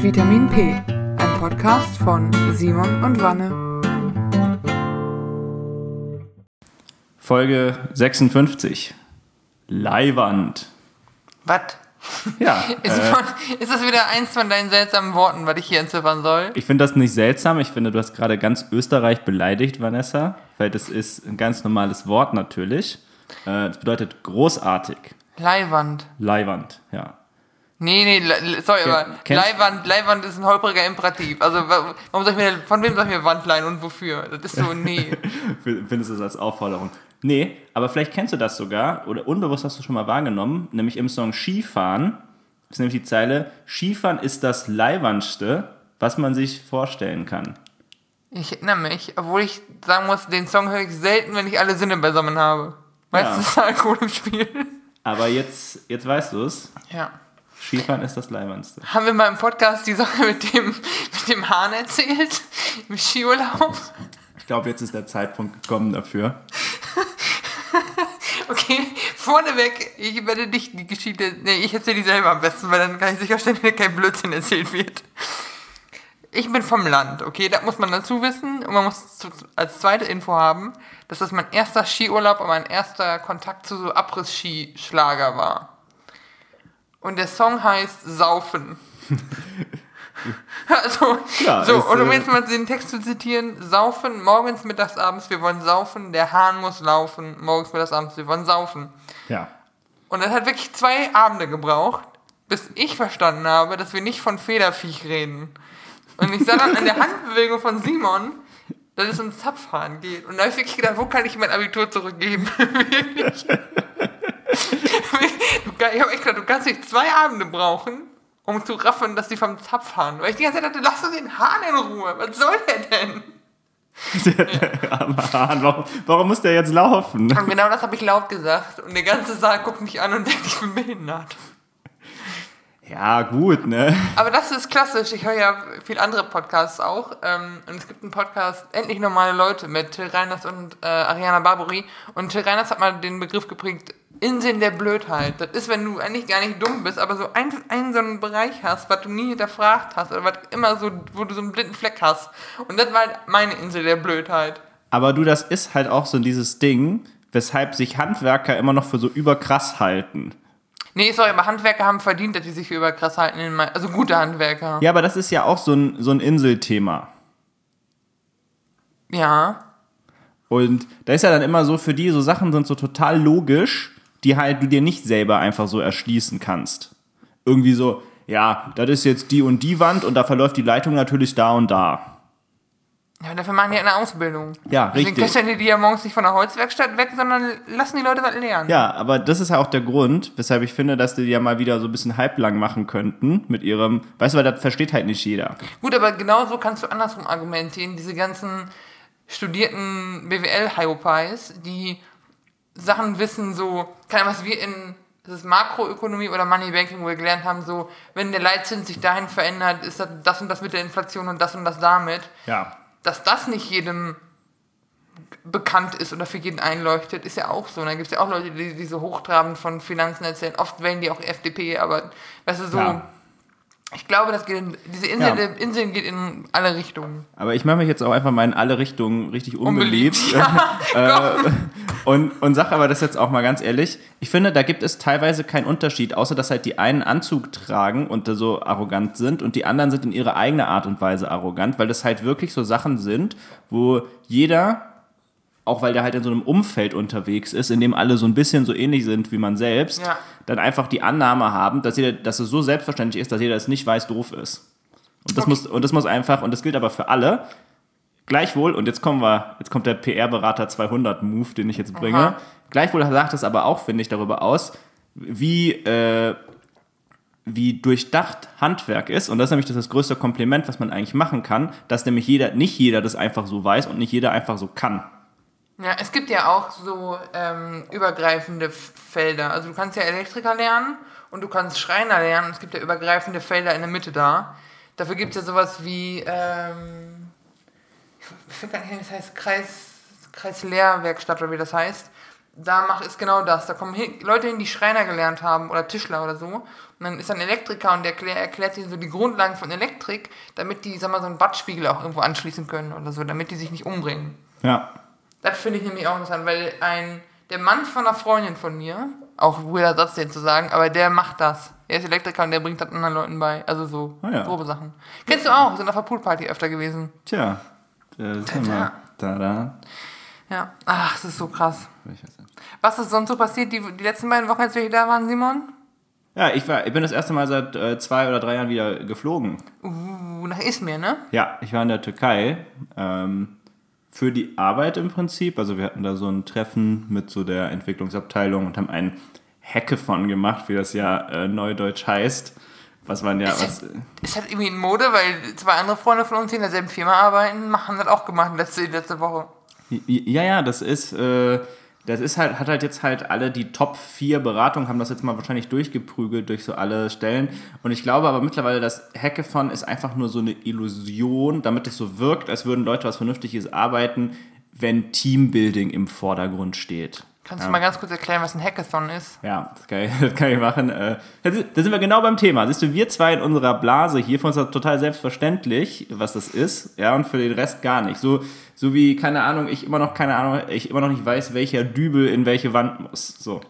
Vitamin P, ein Podcast von Simon und Wanne. Folge 56. Leihwand. Was? Ja. Ist, äh, von, ist das wieder eins von deinen seltsamen Worten, was ich hier entziffern soll? ich finde das nicht seltsam. Ich finde, du hast gerade ganz Österreich beleidigt, Vanessa. Weil das ist ein ganz normales Wort natürlich. Äh, Das bedeutet großartig. Leihwand. Leihwand, ja. Nee, nee, sorry, Ken- aber Leihwand, Leihwand ist ein holpriger Imperativ. Also, wa- warum soll ich mir, von wem soll ich mir Wand leihen und wofür? Das ist so, nee. Findest du das als Aufforderung? Nee, aber vielleicht kennst du das sogar, oder unbewusst hast du schon mal wahrgenommen, nämlich im Song Skifahren ist nämlich die Zeile, Skifahren ist das Leihwandste, was man sich vorstellen kann. Ich erinnere mich, obwohl ich sagen muss, den Song höre ich selten, wenn ich alle Sinne beisammen habe. Meistens ist Alkohol im Spiel. Aber jetzt, jetzt weißt du es, Ja. Skifahren ist das Leihwandste. Haben wir mal im Podcast die Sache mit dem, mit dem Hahn erzählt? Im Skiurlaub? Ich glaube, jetzt ist der Zeitpunkt gekommen dafür. Okay, vorneweg, ich werde nicht die Geschichte, nee, ich erzähle die selber am besten, weil dann kann ich sicherstellen, dass kein Blödsinn erzählt wird. Ich bin vom Land, okay, das muss man dazu wissen und man muss als zweite Info haben, dass das mein erster Skiurlaub und mein erster Kontakt zu so Abriss-Ski-Schlager war. Und der Song heißt Saufen. Also, Ja, so, ist, und um äh, jetzt mal den Text zu zitieren, saufen, morgens, mittags, abends, wir wollen saufen, der Hahn muss laufen, morgens, mittags, abends, wir wollen saufen. Ja. Und das hat wirklich zwei Abende gebraucht, bis ich verstanden habe, dass wir nicht von Federviech reden. Und ich sah dann an der Handbewegung von Simon, dass es um Zapfhahn geht. Und da habe ich wirklich gedacht, wo kann ich mein Abitur zurückgeben? wirklich. Ich habe echt gedacht, du kannst nicht zwei Abende brauchen, um zu raffen, dass die vom Zapfhahn. Weil ich die ganze Zeit dachte, lass doch den Hahn in Ruhe. Was soll der denn? Aber Hahn, warum, warum muss der jetzt laufen? Und genau das habe ich laut gesagt. Und der ganze Saal guckt mich an und denkt, ich bin behindert. Ja, gut, ne? Aber das ist klassisch. Ich höre ja viel andere Podcasts auch. Ähm, und es gibt einen Podcast, Endlich normale Leute, mit Till Reiners und äh, Ariana Barbary. Und Till Reiners hat mal den Begriff geprägt, Inseln der Blödheit. Das ist, wenn du eigentlich gar nicht dumm bist, aber so einen, einen so einen Bereich hast, was du nie hinterfragt hast oder was immer so, wo du so einen blinden Fleck hast. Und das war halt meine Insel der Blödheit. Aber du, das ist halt auch so dieses Ding, weshalb sich Handwerker immer noch für so überkrass halten. Nee, sorry, aber Handwerker haben verdient, dass die sich für überkrass halten. Also gute Handwerker. Ja, aber das ist ja auch so ein, so ein Inselthema. Ja. Und da ist ja dann immer so, für die so Sachen sind so total logisch, die halt du dir nicht selber einfach so erschließen kannst. Irgendwie so, ja, das ist jetzt die und die Wand und da verläuft die Leitung natürlich da und da. Ja, dafür machen die eine Ausbildung. Ja, Deswegen richtig. stellen die ja morgens nicht von der Holzwerkstatt weg, sondern lassen die Leute was lernen. Ja, aber das ist ja auch der Grund, weshalb ich finde, dass die ja mal wieder so ein bisschen halblang machen könnten mit ihrem, weißt du, weil das versteht halt nicht jeder. Gut, aber genauso kannst du andersrum argumentieren. Diese ganzen studierten BWL-Hyopies, die Sachen wissen, so, keine Ahnung, was wir in das ist Makroökonomie oder Money Banking, wo wir gelernt haben, so, wenn der Leitzins sich dahin verändert, ist das das und das mit der Inflation und das und das damit. Ja. Dass das nicht jedem bekannt ist oder für jeden einleuchtet, ist ja auch so. Und dann gibt es ja auch Leute, die, die so hochtrabend von Finanzen erzählen. Oft wählen die auch FDP, aber weißt du, so. Ja. Ich glaube, das geht in, diese Insel, Ja. Inseln geht in alle Richtungen. Aber ich mache mich jetzt auch einfach mal in alle Richtungen richtig unbeliebt. Unbeliebt. äh, und, und sag aber das jetzt auch mal ganz ehrlich. Ich finde, da gibt es teilweise keinen Unterschied, außer dass halt die einen Anzug tragen und da so arrogant sind und die anderen sind in ihrer eigenen Art und Weise arrogant, weil das halt wirklich so Sachen sind, wo jeder, auch weil der halt in so einem Umfeld unterwegs ist, in dem alle so ein bisschen so ähnlich sind wie man selbst, Ja. dann einfach die Annahme haben, dass, jeder, dass es so selbstverständlich ist, dass jeder es nicht weiß, doof ist. Und das, Okay. muss, und das muss einfach, und das gilt aber für alle, gleichwohl, und jetzt kommen wir, jetzt kommt der PR-Berater 200 Move, den ich jetzt bringe. Aha. Gleichwohl sagt es aber auch, finde ich, darüber aus, wie, äh, wie durchdacht Handwerk ist. Und das ist nämlich das, das größte Kompliment, was man eigentlich machen kann, dass nämlich jeder, nicht jeder das einfach so weiß und nicht jeder einfach so kann. Ja, es gibt ja auch so ähm, übergreifende Felder. Also du kannst ja Elektriker lernen und du kannst Schreiner lernen. Es gibt ja übergreifende Felder in der Mitte da. Dafür gibt es ja sowas wie, ähm, ich weiß gar nicht, wie das heißt, Kreis, Kreislehrwerkstatt oder wie das heißt. da macht ist genau das. Da kommen hin, Leute hin, die Schreiner gelernt haben oder Tischler oder so. Und dann ist ein Elektriker und der erklär, erklärt ihnen so die Grundlagen von Elektrik, damit die, sag mal, so einen Badspiegel auch irgendwo anschließen können oder so, damit die sich nicht umbringen. Ja. Das finde ich nämlich auch interessant, weil ein, der Mann von einer Freundin von mir, auch weirder Satz den zu sagen, aber der macht das. Er ist Elektriker und der bringt das anderen Leuten bei. Also so Ah ja. grobe Sachen. Kennst du auch? Sind auf der Poolparty öfter gewesen. Tja. Äh, sag mal. Da, Ja. Ach, das ist so krass. da. Was ist sonst so passiert die, die letzten beiden Wochen, als wir hier da waren, Simon? Ja, ich, war, ich bin das erste Mal seit äh, zwei oder drei Jahren wieder geflogen. Uh, nach Izmir, ne? Ja, ich war in der Türkei ähm, für die Arbeit im Prinzip. Also wir hatten da so ein Treffen mit so der Entwicklungsabteilung und haben ein Hackathon gemacht, wie das ja äh, neudeutsch heißt. Was waren ja, was, Ist halt irgendwie in Mode, weil zwei andere Freunde von uns, die in derselben Firma arbeiten, machen das auch gemacht letzte, letzte Woche. Ja, ja, das ist, äh, das ist halt, hat halt jetzt halt alle die Top 4 Beratungen, haben das jetzt mal wahrscheinlich durchgeprügelt durch so alle Stellen. Und ich glaube aber mittlerweile, das Hackathon ist einfach nur so eine Illusion, damit es so wirkt, als würden Leute was Vernünftiges arbeiten, wenn Teambuilding im Vordergrund steht. Kannst ja. du mal ganz kurz erklären, was ein Hackathon ist? Ja, das kann ich, das kann ich machen. Äh, Da sind wir genau beim Thema. Siehst du, wir zwei in unserer Blase hier, für uns ist total selbstverständlich, was das ist, ja, und für den Rest gar nicht. So, so wie, keine Ahnung, ich immer noch, keine Ahnung, ich immer noch nicht weiß, welcher Dübel in welche Wand muss. So.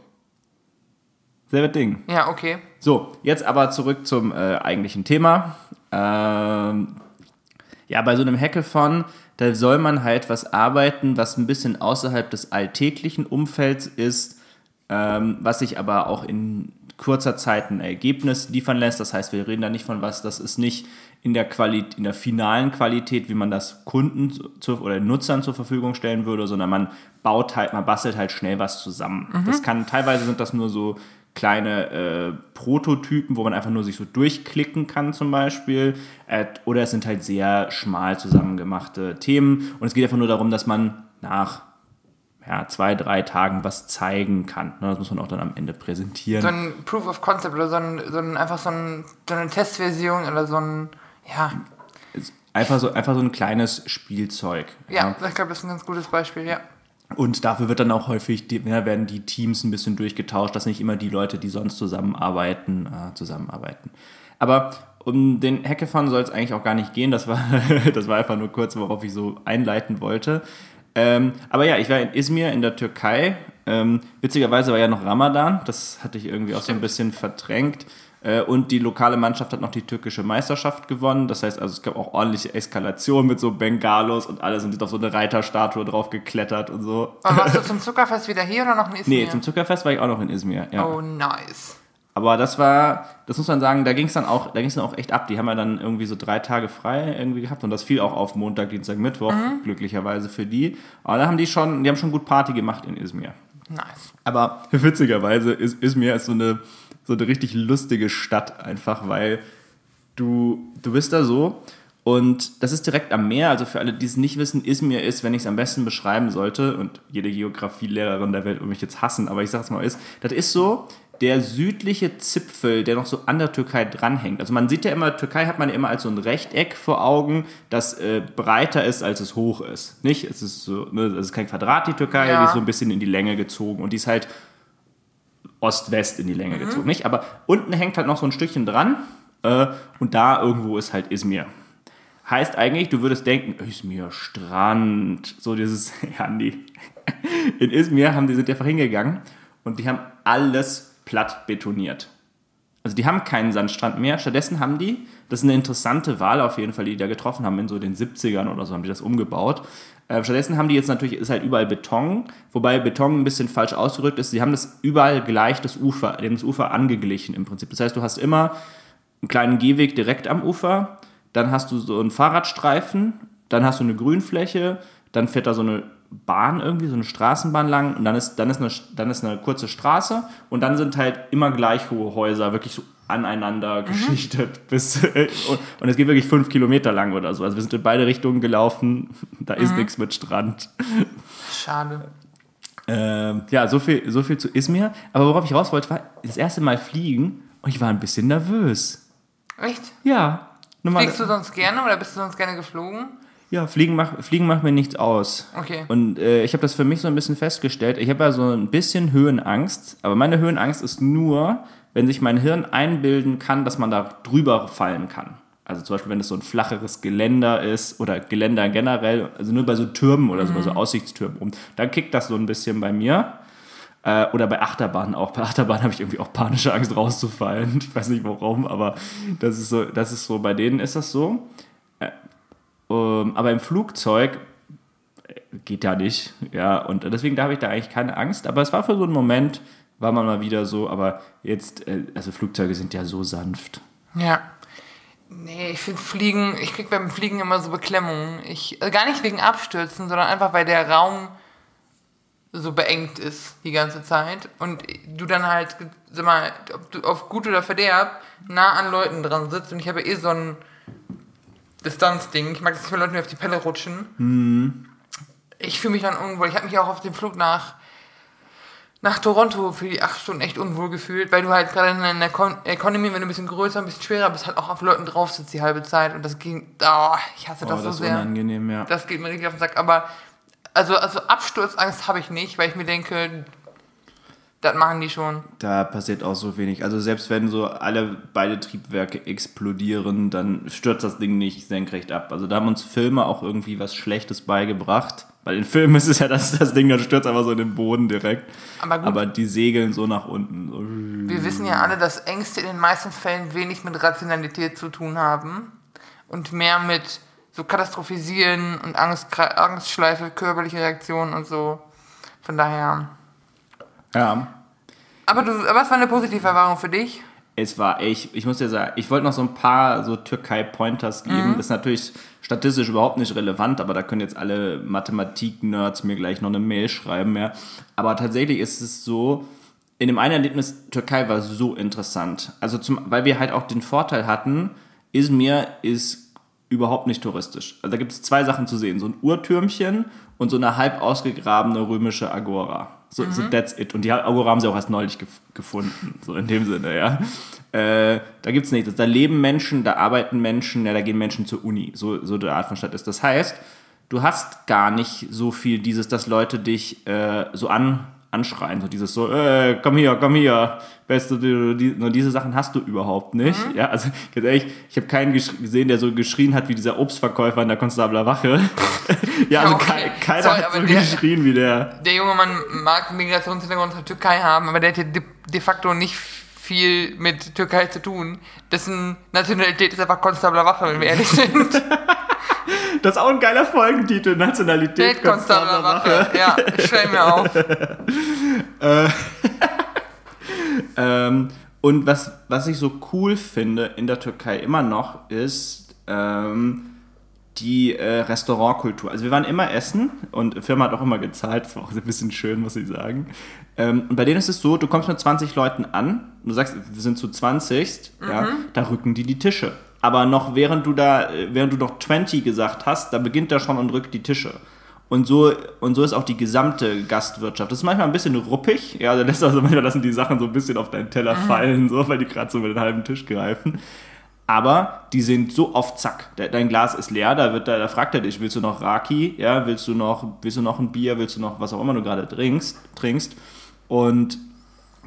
Selbe Ding. Ja, okay. So, jetzt aber zurück zum äh, eigentlichen Thema. Ähm, ja, bei so einem Hackathon, da soll man halt was arbeiten, was ein bisschen außerhalb des alltäglichen Umfelds ist, ähm, was sich aber auch in kurzer Zeit ein Ergebnis liefern lässt. Das heißt, wir reden da nicht von was, das ist nicht in der, Quali in der finalen Qualität, wie man das Kunden zu, oder Nutzern zur Verfügung stellen würde, sondern man baut halt, man bastelt halt schnell was zusammen. Das kann, teilweise sind das nur so kleine äh, Prototypen, wo man einfach nur sich so durchklicken kann zum Beispiel. Äh, oder es sind halt sehr schmal zusammengemachte Themen. Und es geht einfach nur darum, dass man nach ja, zwei, drei Tagen was zeigen kann. Ne, Das muss man auch dann am Ende präsentieren. So ein Proof of Concept oder so ein, so ein einfach so, ein, so eine Testversion oder so ein, ja, Einfach so, einfach so ein kleines Spielzeug. ja, ich glaube, das ist ein ganz gutes Beispiel, ja. Und dafür wird dann auch häufig, die, ja, werden die Teams ein bisschen durchgetauscht, dass nicht immer die Leute, die sonst zusammenarbeiten, äh, zusammenarbeiten. Aber um den Hackathon soll es eigentlich auch gar nicht gehen. Das war, das war einfach nur kurz, worauf ich so einleiten wollte. Ähm, aber ja, ich war in Izmir in der Türkei. Ähm, witzigerweise war ja noch Ramadan. Das hatte ich irgendwie auch so ein bisschen verdrängt. Äh, Und die lokale Mannschaft hat noch die türkische Meisterschaft gewonnen. Das heißt also, es gab auch ordentliche Eskalation mit so Bengalos und alles und sind auf so eine Reiterstatue drauf geklettert und so. Und warst du zum Zuckerfest wieder hier oder noch in Izmir? Nee, zum Zuckerfest war ich auch noch in Izmir. Ja. Oh, nice. Aber das war, das muss man sagen, da ging es dann auch, da ging es dann auch echt ab. Die haben ja dann irgendwie so drei Tage frei irgendwie gehabt und das fiel auch auf Montag, Dienstag, Mittwoch, glücklicherweise für die. Aber da haben die schon, die haben schon gut Party gemacht in Izmir. Nice. Aber witzigerweise ist Izmir ist so eine, so eine richtig lustige Stadt einfach, weil du, du bist da so und das ist direkt am Meer. Also für alle, die es nicht wissen, Izmir ist, wenn ich es am besten beschreiben sollte, und jede Geografielehrerin der Welt wird mich jetzt hassen, aber ich sag's mal, ist, das ist so der südliche Zipfel, der noch so an der Türkei dranhängt. Also man sieht ja immer, Türkei hat man ja immer als so ein Rechteck vor Augen, das äh, breiter ist, als es hoch ist. Nicht? Es ist so, ne, es ist kein Quadrat, die Türkei, Ja. die ist so ein bisschen in die Länge gezogen und die ist halt Ost-West in die Länge gezogen, nicht? Aber unten hängt halt noch so ein Stückchen dran äh, und da irgendwo ist halt Izmir. Heißt eigentlich, du würdest denken, Izmir, Strand, so dieses, ja, nee. In Izmir haben die, sind die einfach hingegangen und die haben alles platt betoniert. Also die haben keinen Sandstrand mehr. Stattdessen haben die, das ist eine interessante Wahl auf jeden Fall, die die da getroffen haben, in so den 70ern oder so haben die das umgebaut. Äh, stattdessen haben die jetzt natürlich, ist halt überall Beton, wobei Beton ein bisschen falsch ausgerückt ist. Sie haben das überall gleich das Ufer, haben das Ufer angeglichen im Prinzip. Das heißt, du hast immer einen kleinen Gehweg direkt am Ufer, dann hast du so einen Fahrradstreifen, dann hast du eine Grünfläche, dann fährt da so eine Bahn irgendwie, so eine Straßenbahn lang und dann ist, dann ist, eine, dann ist eine kurze Straße und dann sind halt immer gleich hohe Häuser, wirklich so aneinander geschichtet bis und, und es geht wirklich fünf Kilometer lang oder so. Also wir sind in beide Richtungen gelaufen, da ist nichts mit Strand. Schade. Ähm, ja, so viel, so viel zu Izmir. Aber worauf ich raus wollte, war das erste Mal fliegen und ich war ein bisschen nervös. Echt? Ja. Fliegst du sonst gerne oder bist du sonst gerne geflogen? Ja, Fliegen macht, Fliegen macht mir nichts aus. Okay. Und äh, ich habe das für mich so ein bisschen festgestellt. Ich habe ja so ein bisschen Höhenangst, aber meine Höhenangst ist nur, wenn sich mein Hirn einbilden kann, dass man da drüber fallen kann. Also zum Beispiel, wenn es so ein flacheres Geländer ist oder Geländer generell, also nur bei so Türmen oder so, bei so Aussichtstürmen rum, dann kickt das so ein bisschen bei mir. Äh, oder bei Achterbahnen auch. Bei Achterbahnen habe ich irgendwie auch panische Angst rauszufallen. Ich weiß nicht warum, aber das ist so, das ist so, bei denen ist das so. Äh, ähm, aber im Flugzeug äh, geht ja nicht. Ja, und deswegen habe ich da eigentlich keine Angst. Aber es war für so einen Moment, war man mal wieder so, aber jetzt, äh, also Flugzeuge sind ja so sanft. Ja. Nee, ich finde Fliegen, ich krieg beim Fliegen immer so Beklemmungen. Ich, also gar nicht wegen Abstürzen, sondern einfach, weil der Raum so beengt ist die ganze Zeit und du dann halt, sag mal, ob du auf gut oder Verderb nah an Leuten dran sitzt und ich habe eh so ein Distanzding. Ich mag das nicht, wenn Leute mir auf die Pelle rutschen. Ich fühle mich dann unwohl. Ich habe mich auch auf dem Flug nach nach Toronto für die acht Stunden echt unwohl gefühlt, weil du halt gerade in der Econ Economy, wenn du ein bisschen größer, ein bisschen schwerer bist, halt auch auf Leuten drauf sitzt die halbe Zeit und das ging, oh, ich hasse Oh, das so das ist sehr. unangenehm, ja. Das geht mir richtig auf den Sack, aber also, also Absturzangst habe ich nicht, weil ich mir denke, das machen die schon. Da passiert auch so wenig. Also selbst wenn so alle beide Triebwerke explodieren, dann stürzt das Ding nicht senkrecht ab. Also da haben uns Filme auch irgendwie was Schlechtes beigebracht. Weil in Filmen ist es ja, dass das Ding dann stürzt einfach so in den Boden direkt. Aber gut. Aber die segeln so nach unten. Wir wissen ja alle, dass Ängste in den meisten Fällen wenig mit Rationalität zu tun haben und mehr mit so Katastrophisieren und Angst, Angstschleife, körperliche Reaktionen und so. Von daher. Ja. Aber, du, es war eine positive Erfahrung für dich. Es war echt, ich muss dir sagen, ich wollte noch so ein paar so Türkei-Pointers geben. Das ist natürlich statistisch überhaupt nicht relevant, aber da können jetzt alle Mathematik-Nerds mir gleich noch eine Mail schreiben. Ja. Aber tatsächlich ist es so, in dem einen Erlebnis Türkei war so interessant. Also zum, weil wir halt auch den Vorteil hatten, Izmir ist überhaupt nicht touristisch. Also da gibt es zwei Sachen zu sehen. So ein Uhrtürmchen und so eine halb ausgegrabene römische Agora. So, so that's it. Und die Agora haben sie auch erst neulich gef gefunden. So in dem Sinne, ja. Äh, da gibt es nichts. Da leben Menschen, da arbeiten Menschen, ja, da gehen Menschen zur Uni. So, so eine Art von Stadt ist. Das heißt, du hast gar nicht so viel dieses, dass Leute dich äh, so an, anschreien. So dieses so, äh, komm hier, komm hier. Du, die, nur diese Sachen hast du überhaupt nicht. Ja, also ganz ehrlich, ich habe keinen gesehen, der so geschrien hat wie dieser Obstverkäufer in der Konstabler Wache. ja, also okay. kei- keiner Sorry, hat so der- geschrien wie der. Der junge Mann mag Migrationshintergrund aus der Türkei haben, aber der hat hier de, de facto nicht viel mit Türkei zu tun. Dessen Nationalität ist einfach Konstabler Wache, wenn wir ehrlich sind. Das ist auch ein geiler Folgentitel, Nationalität Konstabler Wache. Ja, schreib mir auf. Ähm, und was, was ich so cool finde in der Türkei immer noch, ist ähm, die äh, Restaurantkultur. Also wir waren immer essen und die Firma hat auch immer gezahlt. Das war auch ein bisschen schön, muss ich sagen. Ähm, und bei denen ist es so, du kommst mit 20 Leuten an, du sagst, wir sind zu 20, ja, da rücken die die Tische. Aber noch während du da, äh, während du noch 20 gesagt hast, da beginnt er schon und rückt die Tische. Und so, und so ist auch die gesamte Gastwirtschaft. Das ist manchmal ein bisschen ruppig. Ja, da lässt also manchmal lassen die Sachen so ein bisschen auf deinen Teller fallen, so, weil die gerade so über den halben Tisch greifen. Aber die sind so auf Zack. De- Dein Glas ist leer, da, wird, da, da fragt er dich, willst du noch Raki? Ja, willst du noch, willst du noch ein Bier? Willst du noch was auch immer du gerade trinkst? trinkst? Und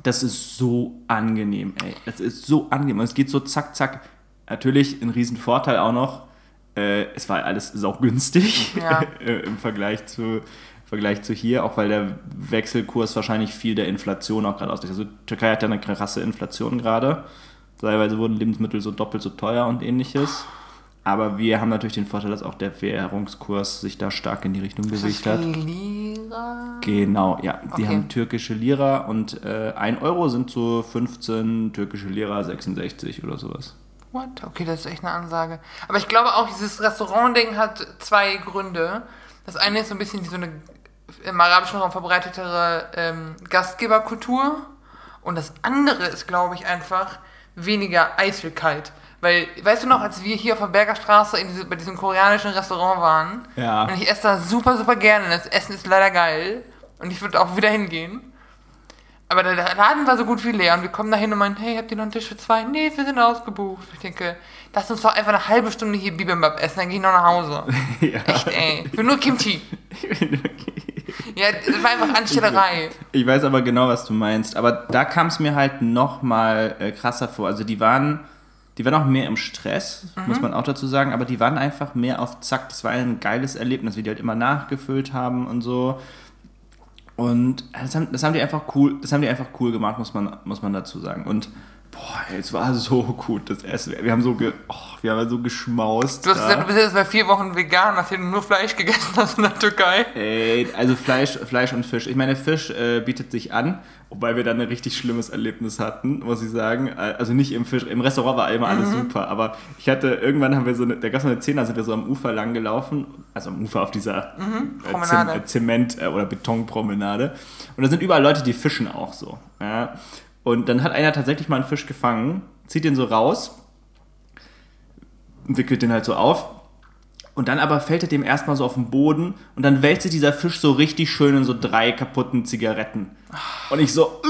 das ist so angenehm, ey. Das ist so angenehm. Und es geht so zack, zack. Natürlich ein Riesenvorteil auch noch. Äh, es war alles saugünstig Ja. äh, im Vergleich zu, Vergleich zu hier, auch weil der Wechselkurs wahrscheinlich viel der Inflation auch gerade ausgleicht. Also Türkei hat ja eine krasse Inflation gerade. Teilweise wurden Lebensmittel so doppelt so teuer und ähnliches. Aber wir haben natürlich den Vorteil, dass auch der Währungskurs sich da stark in die Richtung bewegt hat. Lira? Genau, ja. Die Okay. haben türkische Lira und äh, 1 Euro sind so 15, türkische Lira 66 oder sowas. What? Okay, das ist echt eine Ansage. Aber ich glaube auch, dieses Restaurant-Ding hat zwei Gründe. Das eine ist so ein bisschen so eine im arabischen Raum verbreitetere ähm, Gastgeberkultur. Und das andere ist, glaube ich, einfach weniger Eitelkeit. Weil, weißt du noch, als wir hier auf der Berger Straße in diese, bei diesem koreanischen Restaurant waren, Ja. und ich esse da super, super gerne, das Essen ist leider geil, und ich würde auch wieder hingehen. Aber der Laden war so gut wie leer und wir kommen da hin und meinen, hey, habt ihr noch einen Tisch für zwei? Nee, wir sind ausgebucht. Ich denke, lass uns doch einfach eine halbe Stunde hier Bibimbap essen, dann gehe ich noch nach Hause. Ja. Echt, ey. Ich will nur Kimchi. Ja, das war einfach Anstellerei. Ich weiß aber genau, was du meinst. Aber da kam es mir halt noch mal äh, krasser vor. Also die waren, die waren auch mehr im Stress, muss man auch dazu sagen. Aber die waren einfach mehr auf Zack. Das war ein geiles Erlebnis, wie die halt immer nachgefüllt haben und so. Und das haben, das haben die einfach cool, das haben die einfach cool gemacht, muss man, muss man dazu sagen. Und boah, ey, es war so gut, das Essen. Wir haben so, ge, oh, wir haben so geschmaust. Du, hast da. du bist jetzt bei vier Wochen vegan, nachdem du nur Fleisch gegessen hast in der Türkei. Ey, also Fleisch, Fleisch und Fisch. Ich meine, Fisch äh, bietet sich an, wobei wir dann ein richtig schlimmes Erlebnis hatten, muss ich sagen. Äh, Also nicht im Fisch, im Restaurant war immer alles super, aber ich hatte, irgendwann haben wir so eine, da gab es eine da sind wir so am Ufer lang gelaufen, also am Ufer auf dieser äh, Promenade. Zem- äh, Zement- äh, oder Betonpromenade. Und da sind überall Leute, die fischen auch so. Ja? Und dann hat einer tatsächlich mal einen Fisch gefangen, zieht den so raus, wickelt den halt so auf und dann aber fällt er dem erstmal so auf den Boden und dann wälzt sich dieser Fisch so richtig schön in so drei kaputten Zigaretten. Und ich so,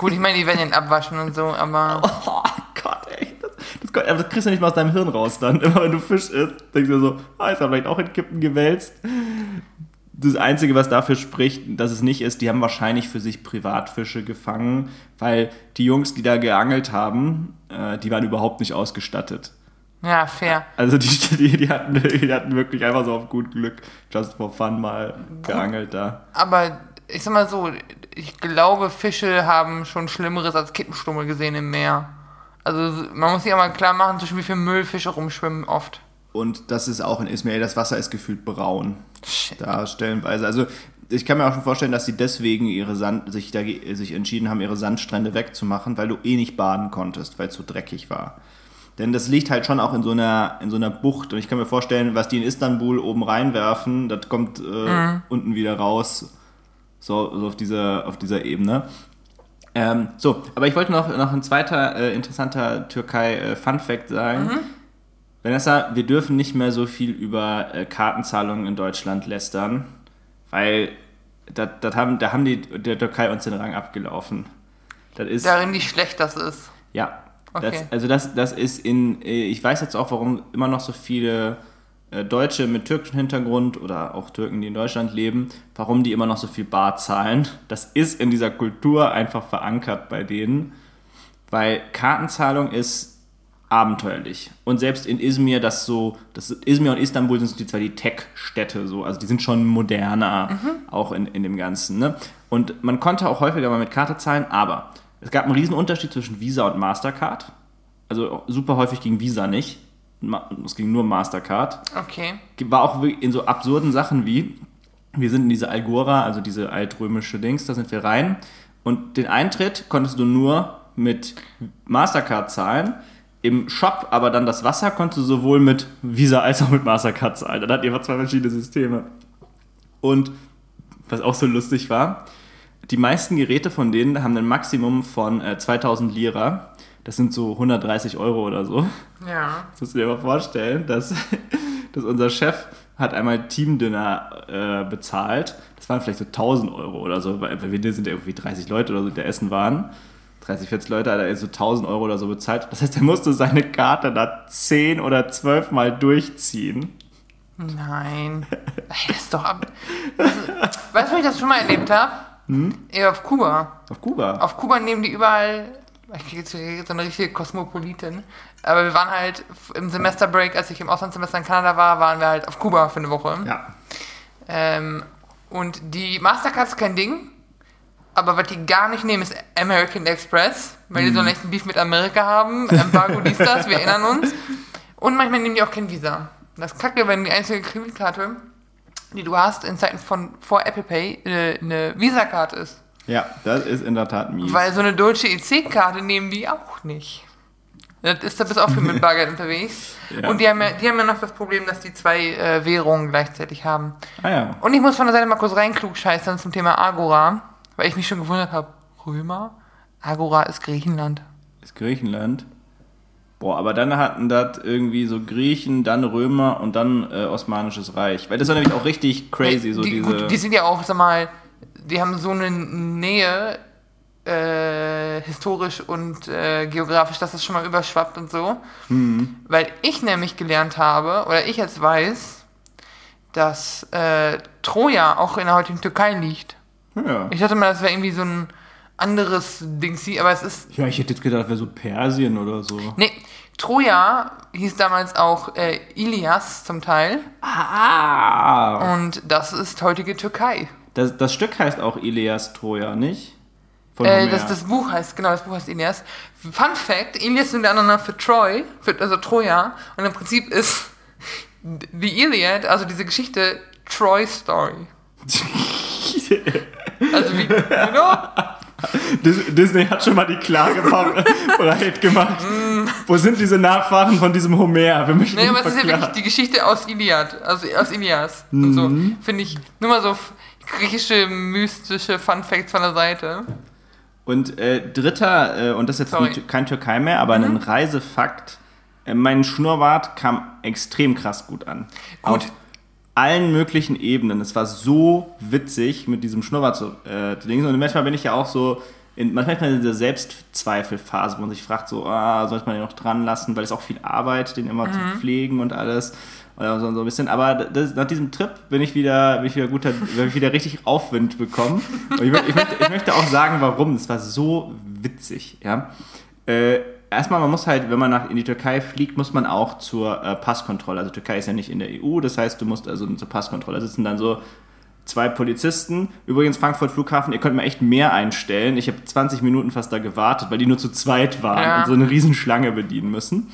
Gut, ich meine, die werden ihn abwaschen und so, aber oh Gott, ey. Das, das, aber das kriegst du nicht mal aus deinem Hirn raus dann. Immer wenn du Fisch isst, denkst du so, ah, ist er vielleicht auch in Kippen gewälzt. Das Einzige, was dafür spricht, dass es nicht ist, die haben wahrscheinlich für sich Privatfische gefangen, weil die Jungs, die da geangelt haben, äh, die waren überhaupt nicht ausgestattet. ja, fair. Also die, die, die, hatten, die hatten wirklich einfach so auf gut Glück, just for fun mal geangelt da. Aber ich sag mal so, ich glaube, Fische haben schon Schlimmeres als Kippenstummel gesehen im Meer. Also man muss sich auch mal klar machen, zwischen wie viel Müll Fische rumschwimmen oft. Und das ist auch in Ismail, das Wasser ist gefühlt braun. Shit. Da stellenweise. Also ich kann mir auch schon vorstellen, dass sie deswegen ihre Sand, sich, da, sich entschieden haben, ihre Sandstrände wegzumachen, weil du eh nicht baden konntest, weil es so dreckig war. Denn das liegt halt schon auch in so einer, in so einer Bucht. Und ich kann mir vorstellen, was die in Istanbul oben reinwerfen, das kommt äh, unten wieder raus. So, so auf, dieser, auf dieser Ebene. Ähm, so, aber ich wollte noch, noch ein zweiter äh, interessanter Türkei-Fun-Fact sagen. Vanessa, wir dürfen nicht mehr so viel über äh, Kartenzahlungen in Deutschland lästern, weil das, das haben, da haben die der Türkei uns den Rang abgelaufen. Das ist Darin, wie schlecht das ist. ja, Okay. das, also das, das ist in, äh, ich weiß jetzt auch, warum immer noch so viele äh, Deutsche mit türkischem Hintergrund oder auch Türken, die in Deutschland leben, warum die immer noch so viel Bar zahlen. Das ist in dieser Kultur einfach verankert bei denen, weil Kartenzahlung ist abenteuerlich. Und selbst in Izmir, das so, das Izmir und Istanbul sind so die zwei die Tech-Städte so, also die sind schon moderner, auch in, in dem Ganzen. Ne? Und man konnte auch häufiger mal mit Karte zahlen, aber es gab einen riesen Unterschied zwischen Visa und Mastercard. Also super häufig ging Visa nicht. Es ging nur Mastercard. Okay. War auch in so absurden Sachen wie, wir sind in diese Algora, also diese altrömische Dings, da sind wir rein. Und den Eintritt konntest du nur mit Mastercard zahlen. Im Shop aber dann das Wasser konntest du sowohl mit Visa als auch mit Mastercard zahlen. Dann hat ihr zwei verschiedene Systeme. Und was auch so lustig war, die meisten Geräte von denen haben ein Maximum von äh, 2000 Lira. Das sind so 130 Euro oder so. Ja. Das musst du dir mal vorstellen, dass, dass unser Chef hat einmal Teamdinner äh, bezahlt. Das waren vielleicht so 1000 Euro oder so, weil wir sind ja irgendwie 30 Leute oder so, die da essen waren. 30, 40 Leute hat er so 1000 Euro oder so bezahlt. Das heißt, er musste seine Karte da 10 oder 12 Mal durchziehen. Nein. Das ist doch ab. Also, weißt du, wo ich das schon mal erlebt habe? Hm? Ja, auf Kuba. Auf Kuba. Auf Kuba nehmen die überall. Ich kriege jetzt so eine richtige Kosmopolitin. Aber wir waren halt im Semesterbreak, als ich im Auslandssemester in Kanada war, waren wir halt auf Kuba für eine Woche. Ja. Ähm, und die Mastercard ist kein Ding. Aber was die gar nicht nehmen, ist American Express, weil die so einen echten Beef mit Amerika haben. Embargo dies, das, wir erinnern uns. Und manchmal nehmen die auch kein Visa. Das Kacke, wenn die einzige Kreditkarte, die du hast in Zeiten von vor Apple Pay, äh, eine Visa-Karte ist. Ja, das ist in der Tat mies. Weil so eine deutsche EC-Karte nehmen die auch nicht. Das ist da bist auch viel mit Bargeld unterwegs. Ja. Und die haben, ja, die haben ja noch das Problem, dass die zwei äh, Währungen gleichzeitig haben. ah ja. Und ich muss von der Seite mal kurz reinklugscheißern zum Thema Agora, weil ich mich schon gewundert habe. Römer? Agora ist Griechenland. Ist Griechenland. Boah, aber dann hatten das irgendwie so Griechen, dann Römer und dann äh, Osmanisches Reich. Weil das war nämlich auch richtig crazy, so die, diese. gut, die sind ja auch, sag mal, die haben so eine Nähe äh, historisch und äh, geografisch, dass es schon mal überschwappt und so. Weil ich nämlich gelernt habe, oder ich jetzt weiß, dass äh, Troja auch in der heutigen Türkei liegt. Ja. Ich dachte mal, das wäre irgendwie so ein anderes Dingsi, aber es ist. ja, ich hätte jetzt gedacht, wäre so Persien oder so. Nee, Troja hieß damals auch äh, Ilias zum Teil. Ah! Und das ist heutige Türkei. Das, das Stück heißt auch Ilias Troja, nicht? Von Äh, das, das Buch heißt, genau, das Buch heißt Ilias. Fun Fact, Ilias sind der andere Name für Troy, für, also Troja. Und im Prinzip ist die Iliad, also diese Geschichte, Troy Story. Also wie? Dis- Disney hat schon mal die Klage ber- bereit gemacht. Wo sind diese Nachfahren von diesem Homer? Wir möchten ihn aber es ist ja wirklich die Geschichte aus Iliad, also aus Ilias. Und so, Mhm. finde ich, nur mal so griechische, mystische Fun Facts von der Seite. Und äh, dritter, äh, und das ist jetzt Sorry. ein, kein Türkei mehr, aber ein Reisefakt. Äh, mein Schnurrbart kam extrem krass gut an. Gut. Auf allen möglichen Ebenen. Es war so witzig, mit diesem Schnurrbart zu äh, zu dingen. Und manchmal bin ich ja auch so, in, manchmal in dieser Selbstzweifelphase, wo man sich fragt, so, ah, sollte man den noch dran lassen, weil es auch viel Arbeit, den immer zu pflegen und alles. Oder so, so ein bisschen. Aber das, nach diesem Trip bin ich wieder, bin ich wieder guter, habe ich wieder richtig Aufwind bekommen. Und ich, ich, möchte, ich möchte auch sagen, warum. Es war so witzig, ja. Äh, erstmal, man muss halt, wenn man nach, in die Türkei fliegt, muss man auch zur äh, Passkontrolle. Also Türkei ist ja nicht in der EU, das heißt, du musst also zur Passkontrolle. Da sitzen dann so zwei Polizisten. Übrigens, Frankfurt Flughafen, ihr könnt mir echt mehr einstellen. Ich habe 20 Minuten fast da gewartet, weil die nur zu zweit waren Ja. und so eine Riesenschlange bedienen müssen.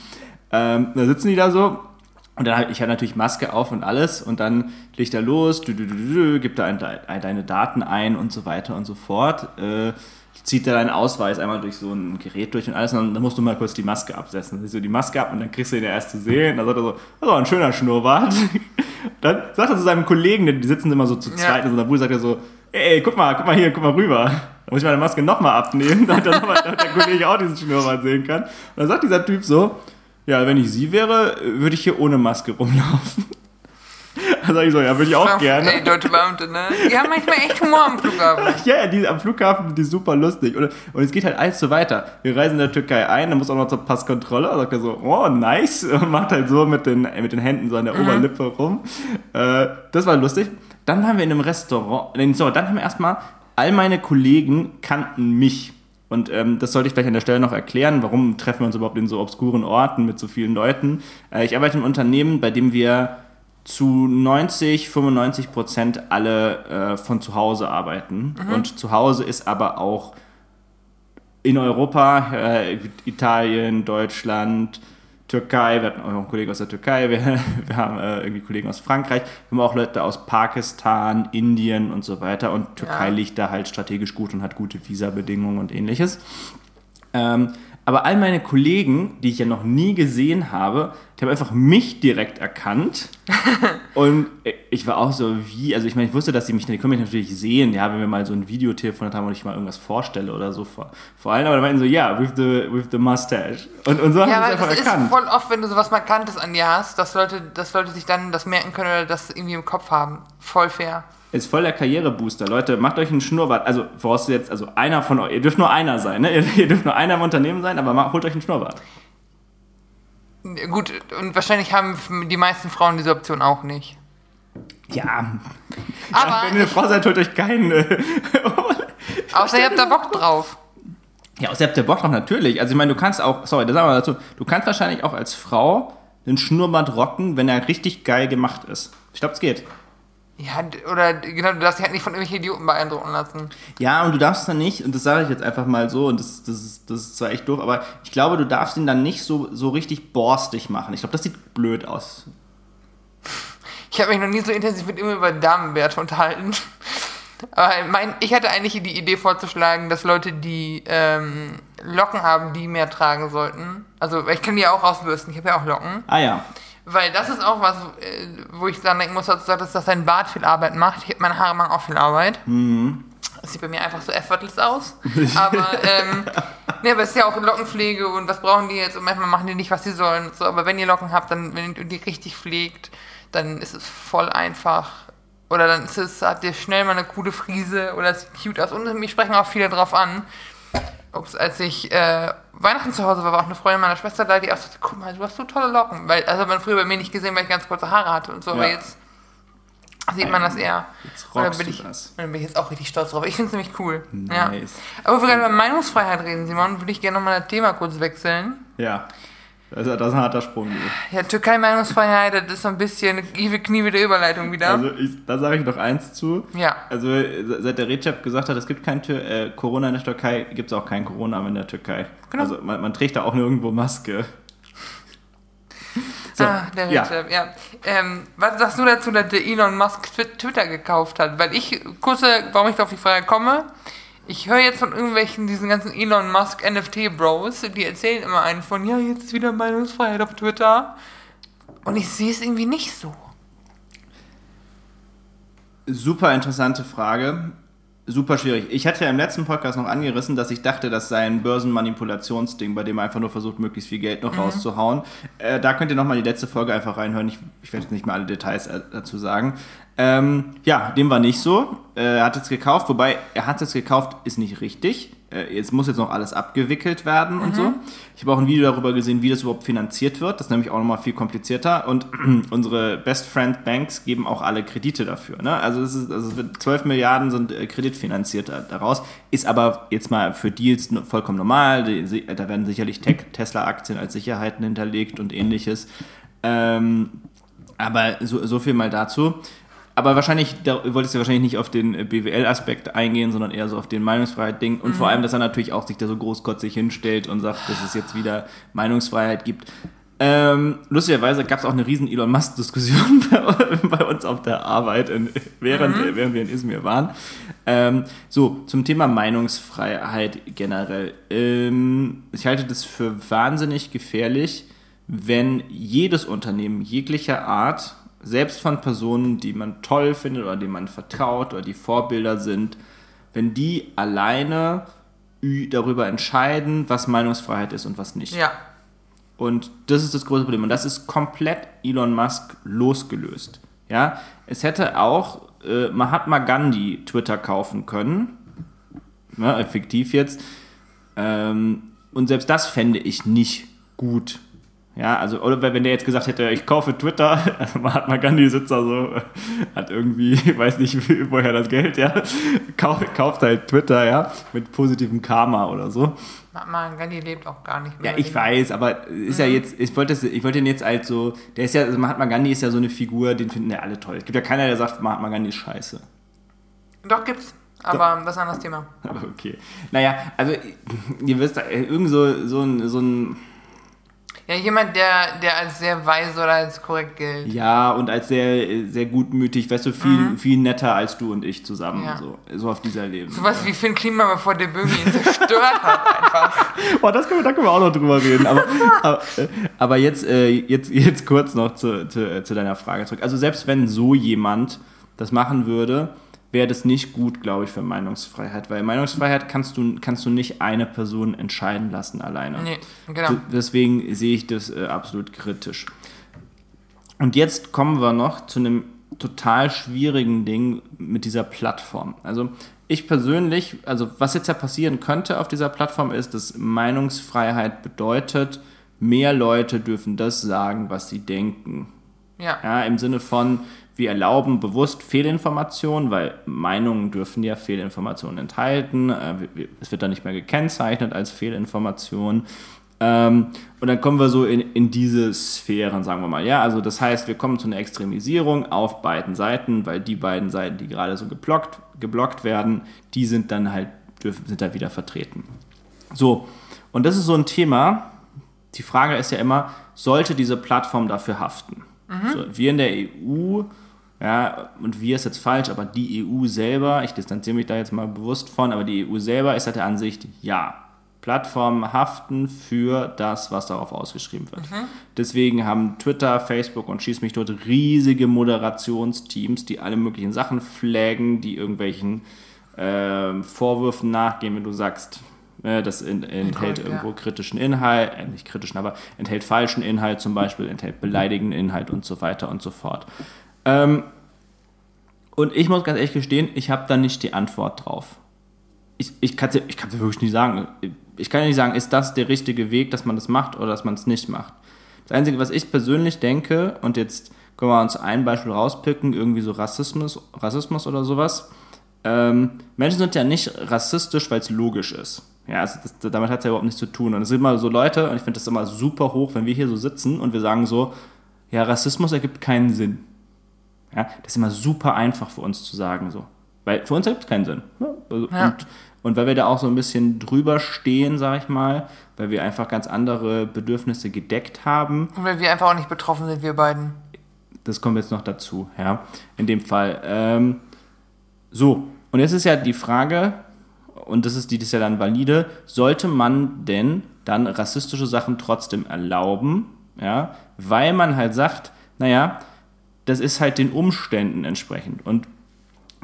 Ähm, da sitzen die da so. Und dann hab ich hatte natürlich Maske auf und alles und dann legt er los, du, du, du, du, du, gibt da ein, ein, deine Daten ein und so weiter und so fort. Äh, zieht er deinen Ausweis einmal durch so ein Gerät durch und alles und dann, musst du mal kurz die Maske absetzen. Dann siehst du die Maske ab und dann kriegst du ihn ja erst zu sehen. Dann sagt er so, das war ein schöner Schnurrbart. Dann sagt er zu seinem Kollegen, die sitzen immer so zu Ja. zweit in so einer Bude, sagt er so, ey, guck mal, guck mal hier, guck mal rüber. Dann muss ich meine Maske nochmal abnehmen, der, damit der Kollege auch diesen Schnurrbart sehen kann. Und dann sagt dieser Typ so, ja, wenn ich sie wäre, würde ich hier ohne Maske rumlaufen. Dann sag ich so, ja, würde ich auch gerne. Ey, deutsche Beamte, ne? Die haben manchmal echt Humor am Flughafen. Ja, die am Flughafen, die ist super lustig. Und, und es geht halt alles so weiter. Wir reisen in der Türkei ein, dann muss auch noch zur Passkontrolle. Da sagt er so, oh, nice. Und macht halt so mit den, mit den Händen so an der Oberlippe rum. Äh, das war lustig. Dann waren wir in einem Restaurant. Nee, So, dann haben wir erstmal, all meine Kollegen kannten mich. Und ähm, das sollte ich vielleicht an der Stelle noch erklären, warum treffen wir uns überhaupt in so obskuren Orten mit so vielen Leuten. Äh, ich arbeite in einem Unternehmen, bei dem wir zu 90, 95 Prozent alle äh, von zu Hause arbeiten. Und zu Hause ist aber auch in Europa, äh, Italien, Deutschland, Türkei, wir hatten auch einen Kollegen aus der Türkei, wir, wir haben äh, irgendwie Kollegen aus Frankreich, wir haben auch Leute aus Pakistan, Indien und so weiter. Und Türkei Ja. liegt da halt strategisch gut und hat gute Visabedingungen und ähnliches. Ähm, aber all meine Kollegen, die ich ja noch nie gesehen habe, die haben einfach mich direkt erkannt. und ich war auch so, wie, also ich meine, ich wusste, dass die mich, die können mich natürlich sehen, ja, wenn wir mal so ein Videotelefon haben und ich mal irgendwas vorstelle oder so vor, vor allem, aber die meinten so, ja, with the, with the mustache. Und, und so haben Ja, sie es einfach das ist erkannt. voll oft, wenn du sowas Markantes an dir hast, dass Leute, dass Leute sich dann das merken können oder das irgendwie im Kopf haben. Voll fair. Ist voll der Karrierebooster. Leute, macht euch einen Schnurrbart. Also, vorausgesetzt, also einer von euch, ihr dürft nur einer sein, ne? Ihr, ihr dürft nur einer im Unternehmen sein, aber ma- holt euch einen Schnurrbart. Gut, und wahrscheinlich haben die meisten Frauen diese Option auch nicht. Ja. Aber Wenn ihr eine Frau seid, holt euch keinen. Außer ihr habt da Bock drauf. Ja, aus der Bock drauf natürlich. Also ich meine, du kannst auch, sorry, das sagen wir dazu, du kannst wahrscheinlich auch als Frau den Schnurrbart rocken, wenn er richtig geil gemacht ist. Ich glaube, es geht. Ja, oder genau, du darfst dich halt nicht von irgendwelchen Idioten beeindrucken lassen. Ja, und du darfst dann nicht, und das sage ich jetzt einfach mal so, und das, das, ist, das ist zwar echt doof, aber ich glaube, du darfst ihn dann nicht so, so richtig borstig machen. Ich glaube, das sieht blöd aus. Ich habe mich noch nie so intensiv mit ihm über Damenwerte unterhalten. Aber mein, ich hatte eigentlich die Idee vorzuschlagen, dass Leute, die ähm, Locken haben, die mehr tragen sollten. Also ich kann die ja auch rausbürsten, ich habe ja auch Locken. Ah ja. Weil das ist auch was, äh, wo ich dann denken muss, dass, dass dass dein Bart viel Arbeit macht. Ich, meine Haare machen auch viel Arbeit. Das sieht bei mir einfach so effortless aus. Aber, ähm, nee, aber es ist ja auch Lockenpflege und was brauchen die jetzt? Und manchmal machen die nicht, was sie sollen. So, aber wenn ihr Locken habt, dann, wenn ihr die richtig pflegt, dann ist es voll einfach. Oder dann ist es, habt ihr schnell mal eine coole Frise oder es sieht cute aus. Und mich sprechen auch viele drauf an. Ups, als ich äh, Weihnachten zu Hause war, war auch eine Freundin meiner Schwester da, die auch sagte, guck mal, du hast so tolle Locken. Weil, also hat man früher bei mir nicht gesehen, weil ich ganz kurze Haare hatte und so, aber Ja. jetzt sieht man das eher. Jetzt rockst bin du ich, das. dann bin ich jetzt auch richtig stolz drauf. Ich finde es nämlich cool. Ja. Nice. Aber wo wir gerade über Meinungsfreiheit reden, Simon, würde ich gerne nochmal das Thema kurz wechseln. Ja. Das ist, das ist ein harter Sprung. Ja, Türkei-Meinungsfreiheit, das ist so ein bisschen Ive Knie der Überleitung wieder. Also ich, da sage ich noch eins zu. ja. Also seit der Recep gesagt hat, es gibt kein Tür äh, Corona in der Türkei, gibt es auch kein Corona in der Türkei. Genau. Also man, man trägt da auch nirgendwo Maske. So, ah, der ja. Recep, ja. Ähm, was sagst du dazu, dass der Elon Musk Twi- Twitter gekauft hat? Weil ich, kurze, warum ich da auf die Frage komme, ich höre jetzt von irgendwelchen, diesen ganzen Elon Musk NFT-Bros, die erzählen immer einen von, ja, jetzt ist wieder Meinungsfreiheit auf Twitter. Und ich sehe es irgendwie nicht so. Super interessante Frage. Super schwierig. Ich hatte ja im letzten Podcast noch angerissen, dass ich dachte, das sei ein Börsenmanipulationsding, bei dem er einfach nur versucht, möglichst viel Geld noch Mhm. rauszuhauen. Äh, da könnt ihr nochmal die letzte Folge einfach reinhören. Ich, ich werde jetzt nicht mehr alle Details äh, dazu sagen. Ähm, ja, dem war nicht so. Äh, er hat es gekauft, wobei er hat es gekauft, ist nicht richtig. Äh, jetzt muss jetzt noch alles abgewickelt werden und so. Ich habe auch ein Video darüber gesehen, wie das überhaupt finanziert wird. Das ist nämlich auch nochmal viel komplizierter. Und unsere Best Friend Banks geben auch alle Kredite dafür. Ne? Also, es ist, also es wird 12 Milliarden sind äh, kreditfinanziert da- daraus. Ist aber jetzt mal für Deals vollkommen normal. Da werden sicherlich Tesla-Aktien als Sicherheiten hinterlegt und ähnliches. Ähm, aber so, so viel mal dazu. Aber wahrscheinlich, da wolltest du wahrscheinlich nicht auf den äh, BWL-Aspekt eingehen, sondern eher so auf den Meinungsfreiheit-Ding. Und vor allem, dass er natürlich auch sich da so großkotzig hinstellt und sagt, dass es jetzt wieder Meinungsfreiheit gibt. Ähm, lustigerweise gab es auch eine riesen Elon Musk-Diskussion bei, bei uns auf der Arbeit, in, während, während wir in Izmir waren. Ähm, so, zum Thema Meinungsfreiheit generell. Ähm, ich halte das für wahnsinnig gefährlich, wenn jedes Unternehmen jeglicher Art, selbst von Personen, die man toll findet oder denen man vertraut oder die Vorbilder sind, wenn die alleine darüber entscheiden, was Meinungsfreiheit ist und was nicht. Ja. Und das ist das große Problem. Und das ist komplett Elon Musk losgelöst. Ja, es hätte auch äh, Mahatma Gandhi Twitter kaufen können. Ja, effektiv jetzt. Ähm, und selbst das fände ich nicht gut. Ja, also, oder wenn der jetzt gesagt hätte, ich kaufe Twitter, also Mahatma Gandhi sitzt da so, hat irgendwie, weiß nicht, woher das Geld, ja, kauft, kauft halt Twitter, ja, mit positivem Karma oder so. Mahatma Gandhi lebt auch gar nicht mehr. Ja, ich weiß, aber ist ja jetzt, ich wollte, ich wollte ihn jetzt halt so, der ist ja, also Mahatma Gandhi ist ja so eine Figur, den finden ja alle toll. Es gibt ja keiner, der sagt, Mahatma Gandhi ist scheiße. Doch, gibt's. Aber das ist ein anderes Thema. Okay. Naja, also, ihr wisst, äh, irgend so, so ein, so ein, Ja, jemand, der, der als sehr weise oder als korrekt gilt. ja, und als sehr, sehr gutmütig, weißt du, viel, viel netter als du und ich zusammen, Ja. so, so auf dieser Leben. Sowas wie Finn Klima, bevor der Böhmi ihn zerstört hat, einfach. Boah, das können wir, da können wir auch noch drüber reden. Aber, aber, äh, aber jetzt, äh, jetzt, jetzt kurz noch zu, zu, äh, zu deiner Frage zurück. Also selbst wenn so jemand das machen würde, wäre das nicht gut, glaube ich, für Meinungsfreiheit. Weil Meinungsfreiheit kannst du, kannst du nicht eine Person entscheiden lassen alleine. Nee, genau. Deswegen sehe ich das äh, absolut kritisch. Und jetzt kommen wir noch zu einem total schwierigen Ding mit dieser Plattform. Also ich persönlich, also was jetzt ja passieren könnte auf dieser Plattform ist, dass Meinungsfreiheit bedeutet, mehr Leute dürfen das sagen, was sie denken. Ja. Ja, im Sinne von, wir erlauben bewusst Fehlinformationen, weil Meinungen dürfen ja Fehlinformationen enthalten. Äh, Es wird dann nicht mehr gekennzeichnet als Fehlinformation. Ähm, und dann kommen wir so in, in diese Sphären, sagen wir mal. Ja, also das heißt, wir kommen zu einer Extremisierung auf beiden Seiten, weil die beiden Seiten, die gerade so geblockt, geblockt werden, die sind dann halt, dürfen, sind da wieder vertreten. So, und das ist so ein Thema. Die Frage ist ja immer, sollte diese Plattform dafür haften? So, wir in der EU, ja, und wir ist jetzt falsch, aber die EU selber, ich distanziere mich da jetzt mal bewusst von, aber die EU selber ist halt der Ansicht, ja, Plattformen haften für das, was darauf ausgeschrieben wird. Deswegen haben Twitter, Facebook und Schieß mich dort riesige Moderationsteams, die alle möglichen Sachen flaggen, die irgendwelchen ähm, Vorwürfen nachgehen, wenn du sagst, äh, das in, enthält ja. irgendwo kritischen Inhalt, äh, nicht kritischen, aber enthält falschen Inhalt zum Beispiel, enthält beleidigenden Inhalt und so weiter und so fort. Ähm, und ich muss ganz ehrlich gestehen, ich habe da nicht die Antwort drauf. ich, ich kann es ich kann's ja wirklich nicht sagen. Ich kann ja nicht sagen, ist das der richtige Weg, dass man das macht oder dass man es nicht macht. Das Einzige, was ich persönlich denke, und jetzt können wir uns ein Beispiel rauspicken, irgendwie so Rassismus, Rassismus oder sowas. Ähm, Menschen sind ja nicht rassistisch, weil es logisch ist. Ja, also das, damit hat es ja überhaupt nichts zu tun. Und es sind immer so Leute, und ich finde das immer super hoch, wenn wir hier so sitzen und wir sagen so, ja, Rassismus ergibt keinen Sinn. Ja, das ist immer super einfach für uns zu sagen so. Weil für uns ergibt es keinen Sinn. Ja, also, Ja. Und, und weil wir da auch so ein bisschen drüber stehen, sag ich mal, weil wir einfach ganz andere Bedürfnisse gedeckt haben, Und weil wir einfach auch nicht betroffen sind, wir beiden. das kommt jetzt noch dazu, ja, in dem Fall. Ähm, so, und jetzt ist ja die Frage, und das ist die, das ist ja dann valide, sollte man denn dann rassistische Sachen trotzdem erlauben, ja, weil man halt sagt, naja, das ist halt den Umständen entsprechend. Und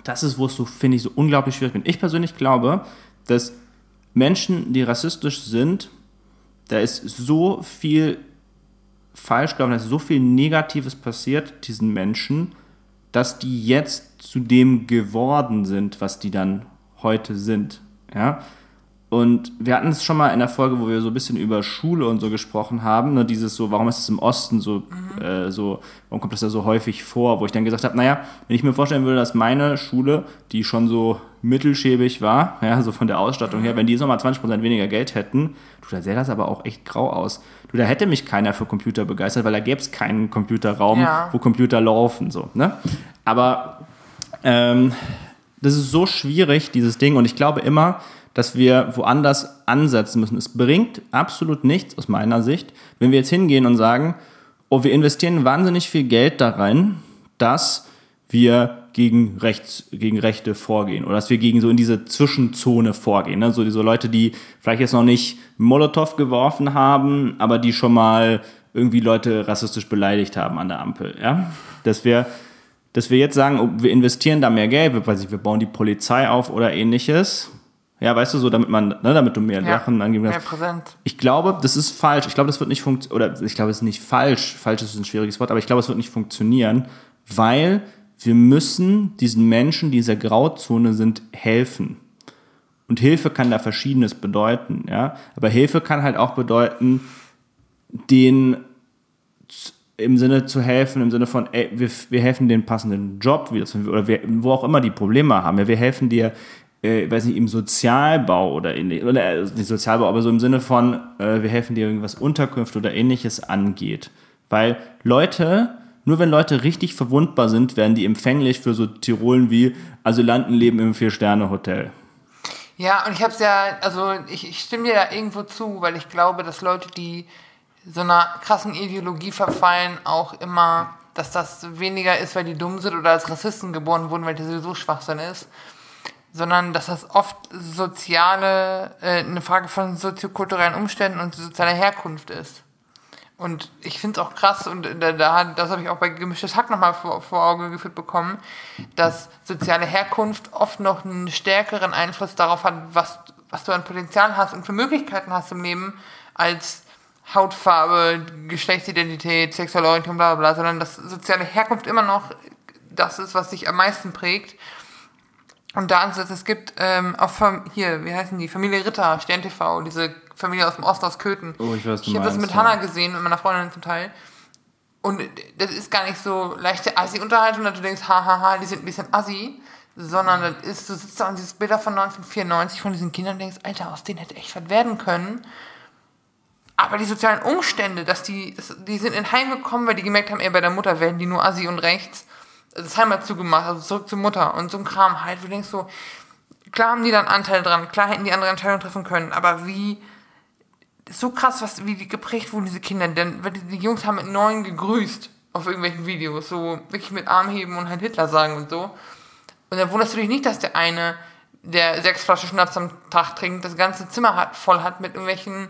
das ist, wo es so, finde ich, so unglaublich schwierig bin. Ich persönlich glaube, dass Menschen, die rassistisch sind, da ist so viel falsch gelaufen, da ist so viel Negatives passiert, diesen Menschen, dass die jetzt zu dem geworden sind, was die dann heute sind. Ja? Und wir hatten es schon mal in der Folge, wo wir so ein bisschen über Schule und so gesprochen haben, ne, dieses so, warum ist es im Osten so, äh, so, warum kommt das da so häufig vor, wo ich dann gesagt habe, naja, wenn ich mir vorstellen würde, dass meine Schule, die schon so mittelschäbig war, ja, so von der Ausstattung her, wenn die jetzt nochmal 20% weniger Geld hätten, du, da sähe das aber auch echt grau aus. Du, da hätte mich keiner für Computer begeistert, weil da gäbe es keinen Computerraum, Ja. wo Computer laufen, so, ne? Aber ähm, das ist so schwierig, dieses Ding. Und ich glaube immer, dass wir woanders ansetzen müssen. Es bringt absolut nichts aus meiner Sicht, wenn wir jetzt hingehen und sagen, oh, wir investieren wahnsinnig viel Geld da rein, dass wir gegen, Rechts, gegen Rechte vorgehen oder dass wir gegen so in diese Zwischenzone vorgehen. Ne? So diese Leute, die vielleicht jetzt noch nicht Molotow geworfen haben, aber die schon mal irgendwie Leute rassistisch beleidigt haben an der Ampel. Ja? Dass wir dass wir jetzt sagen, oh, wir investieren da mehr Geld, wir, weiß ich, wir bauen die Polizei auf oder ähnliches. Ja, weißt du, so damit man, ne, damit du mehr Ja. Sachen angeben Mehr kannst. präsent. Ich glaube, das ist falsch. Ich glaube, das wird nicht funktionieren, oder ich glaube, es ist nicht falsch. Falsch ist ein schwieriges Wort, aber ich glaube, es wird nicht funktionieren, weil wir müssen diesen Menschen, die in dieser Grauzone sind, helfen. Und Hilfe kann da Verschiedenes bedeuten, ja. Aber Hilfe kann halt auch bedeuten, den im Sinne zu helfen, im Sinne von, ey, wir, wir helfen den passenden Job, wie das, oder wir, wo auch immer die Probleme haben. Ja, wir helfen dir, äh, weiß nicht, im Sozialbau oder ähnlich, oder äh, nicht Sozialbau, aber so im Sinne von, äh, wir helfen dir, irgendwas Unterkünfte oder ähnliches angeht. Weil Leute, nur wenn Leute richtig verwundbar sind, werden die empfänglich für so Tirolen wie Asylantenleben im Vier-Sterne-Hotel. Ja, und ich hab's ja, also ich, ich stimme dir da irgendwo zu, weil ich glaube, dass Leute, die so einer krassen Ideologie verfallen, auch immer, dass das weniger ist, weil die dumm sind oder als Rassisten geboren wurden, weil das sowieso Schwachsinn ist, sondern dass das oft soziale, äh, eine Frage von soziokulturellen Umständen und sozialer Herkunft ist. Und ich finde es auch krass, und da, da, hat- das habe ich auch bei Gemischtes Hack nochmal vor, vor Auge geführt bekommen, dass soziale Herkunft oft noch einen stärkeren Einfluss darauf hat, was, was du an Potenzial hast und für Möglichkeiten hast im Leben, als Hautfarbe, Geschlechtsidentität, sexuelle Orientierung, bla bla bla, sondern dass soziale Herkunft immer noch das ist, was dich am meisten prägt. Und da ansetzt, es gibt ähm, auch Fam hier, wie heißen die, Familie Ritter, Stern TV, diese Familie aus dem Osten aus Köthen. Oh, ich weiß, Ich habe das mit ja. Hannah gesehen, mit meiner Freundin zum Teil. Und das ist gar nicht so leichte Assi-Unterhaltung, dass du denkst, hahaha, die sind ein bisschen Assi, sondern das ist, du sitzt da und dieses Bilder von 1994 von diesen Kindern und denkst, Alter, aus denen hätte echt was werden können. Aber die sozialen Umstände, dass die, die sind in Heim gekommen, weil die gemerkt haben, ey, bei der Mutter werden die nur Assi und rechts. Das Heim hat zugemacht, also zurück zur Mutter und so ein Kram halt, wo du denkst so, klar haben die dann Anteil dran, klar hätten die andere Entscheidungen treffen können, aber wie, so krass, was, wie die geprägt wurden, diese Kinder, denn die Jungs haben mit neun gegrüßt auf irgendwelchen Videos, so wirklich mit Arm heben und halt Hitler sagen und so. Und dann wunderst du dich nicht, dass der eine, der sechs Flaschen Schnaps am Tag trinkt, das ganze Zimmer hat, voll hat mit irgendwelchen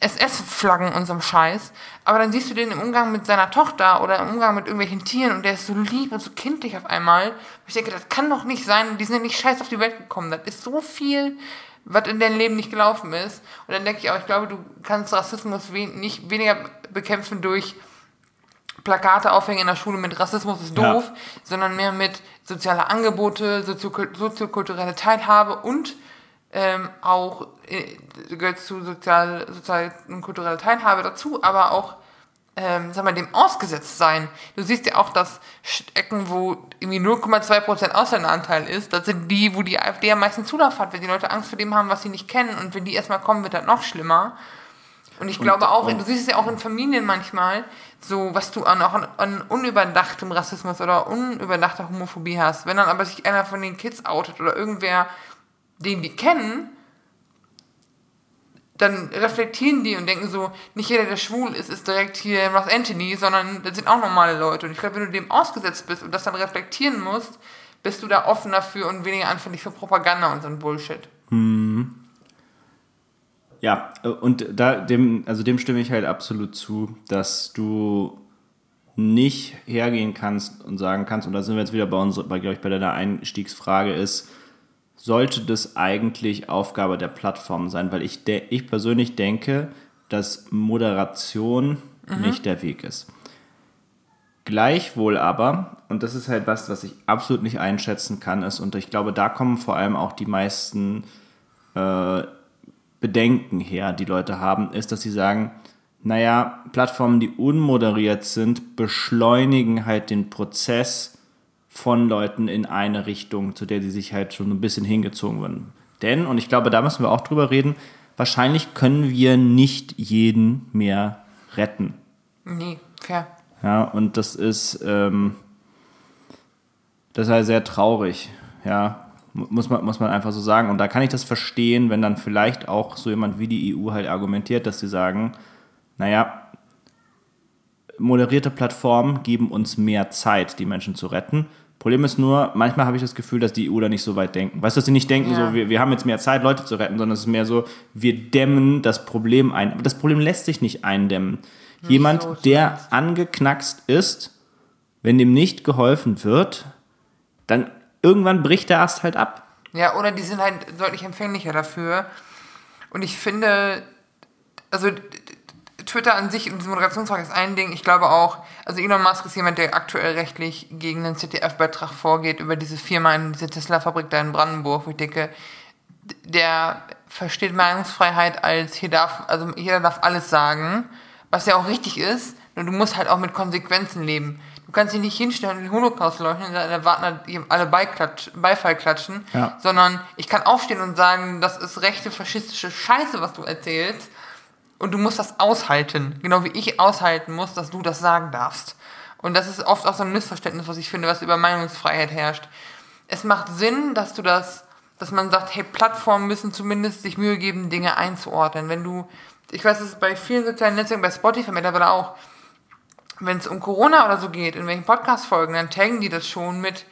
SS-Flaggen und so einem Scheiß. Aber dann siehst du den im Umgang mit seiner Tochter oder im Umgang mit irgendwelchen Tieren und der ist so lieb und so kindlich auf einmal. Ich denke, das kann doch nicht sein. Die sind ja nicht scheiß auf die Welt gekommen. Das ist so viel, was in deinem Leben nicht gelaufen ist. Und dann denke ich auch, ich glaube, du kannst Rassismus wen nicht weniger bekämpfen durch Plakate aufhängen in der Schule mit Rassismus ist Ja. doof, sondern mehr mit soziale Angebote, soziokul- soziokulturelle Teilhabe und ähm, auch äh, gehört zu sozial, sozial und kultureller Teilhabe dazu, aber auch ähm, sag mal, dem ausgesetzt sein. Du siehst ja auch, dass Ecken, wo irgendwie 0,2% Ausländeranteil ist, das sind die, wo die AfD am meisten Zulauf hat, wenn die Leute Angst vor dem haben, was sie nicht kennen. Und wenn die erstmal kommen, wird das noch schlimmer. Und ich glaube auch, du siehst es ja auch in Familien manchmal, so was du an, auch an, an unüberdachtem Rassismus oder unüberdachter Homophobie hast. Wenn dann aber sich einer von den Kids outet oder irgendwer, den die kennen, dann reflektieren die und denken so, nicht jeder, der schwul ist, ist direkt hier Ross Anthony, sondern das sind auch normale Leute. Und ich glaube, wenn du dem ausgesetzt bist und das dann reflektieren musst, bist du da offen dafür und weniger anfällig für Propaganda und so ein Bullshit. Hm. Ja, und da dem, also dem stimme ich halt absolut zu, dass du nicht hergehen kannst und sagen kannst, und da sind wir jetzt wieder bei uns, bei, glaube ich, bei der Einstiegsfrage ist, sollte das eigentlich Aufgabe der Plattform sein, weil ich, ich persönlich denke, dass Moderation mhm. nicht der Weg ist. Gleichwohl aber, und das ist halt was, was ich absolut nicht einschätzen kann, ist, und ich glaube, da kommen vor allem auch die meisten äh, Bedenken her, die Leute haben, ist, dass sie sagen, naja, Plattformen, die unmoderiert sind, beschleunigen halt den Prozess von Leuten in eine Richtung, zu der sie sich halt schon ein bisschen hingezogen werden. Denn, und ich glaube, da müssen wir auch drüber reden, wahrscheinlich können wir nicht jeden mehr retten. Nee, fair. Ja, und das ist, ähm, das ist halt sehr traurig, ja, muss man, muss man einfach so sagen. Und da kann ich das verstehen, wenn dann vielleicht auch so jemand wie die EU halt argumentiert, dass sie sagen, naja, moderierte Plattformen geben uns mehr Zeit, die Menschen zu retten. Problem ist nur, manchmal habe ich das Gefühl, dass die EU da nicht so weit denken. Weißt du, dass sie nicht denken, ja. so, wir, wir haben jetzt mehr Zeit, Leute zu retten, sondern es ist mehr so, wir dämmen das Problem ein. Aber das Problem lässt sich nicht eindämmen. Nicht Jemand, so der angeknackst ist, wenn dem nicht geholfen wird, dann irgendwann bricht der Ast halt ab. Ja, oder die sind halt deutlich empfänglicher dafür. Und ich finde, also Twitter an sich und diese Moderationsfrage ist ein Ding. Ich glaube auch, also Elon Musk ist jemand, der aktuell rechtlich gegen den ZDF-Beitrag vorgeht über diese Firma in diese Tesla-Fabrik da in Brandenburg, wo ich denke, der versteht Meinungsfreiheit als hier darf, also jeder darf alles sagen, was ja auch richtig ist, nur du musst halt auch mit Konsequenzen leben. Du kannst dich nicht hinstellen und den Holocaust leuchten und dann erwarten alle Beiklatsch, Beifall klatschen, ja. sondern ich kann aufstehen und sagen, das ist rechte faschistische Scheiße, was du erzählst und du musst das aushalten, genau wie ich aushalten muss, dass du das sagen darfst. Und das ist oft auch so ein Missverständnis, was ich finde, was über Meinungsfreiheit herrscht. Es macht Sinn, dass du das, dass man sagt, hey, Plattformen müssen zumindest sich Mühe geben, Dinge einzuordnen. Wenn du, ich weiß, es bei vielen sozialen Netzwerken, bei Spotify mittlerweile auch, wenn es um Corona oder so geht, in welchen Podcast-Folgen, dann taggen die das schon mit,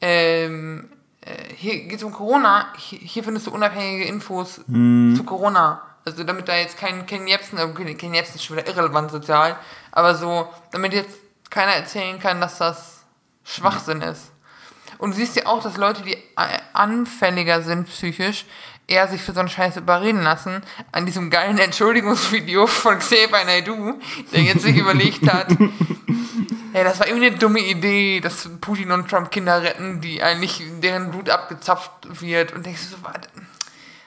ähm, äh, hier geht es um Corona, hier, findest du unabhängige Infos hm. zu Corona. Also damit da jetzt kein Ken Jebsen, okay, Ken Jebsen ist schon wieder irrelevant sozial, aber so, damit jetzt keiner erzählen kann, dass das Schwachsinn ist. Und du siehst ja auch, dass Leute, die anfälliger sind psychisch, eher sich für so einen Scheiß überreden lassen. An diesem geilen Entschuldigungsvideo von Xavier Naidoo, der jetzt sich überlegt hat, ja, das war irgendwie eine dumme Idee, dass Putin und Trump Kinder retten, die eigentlich deren Blut abgezapft wird. Und denkst du so, warte,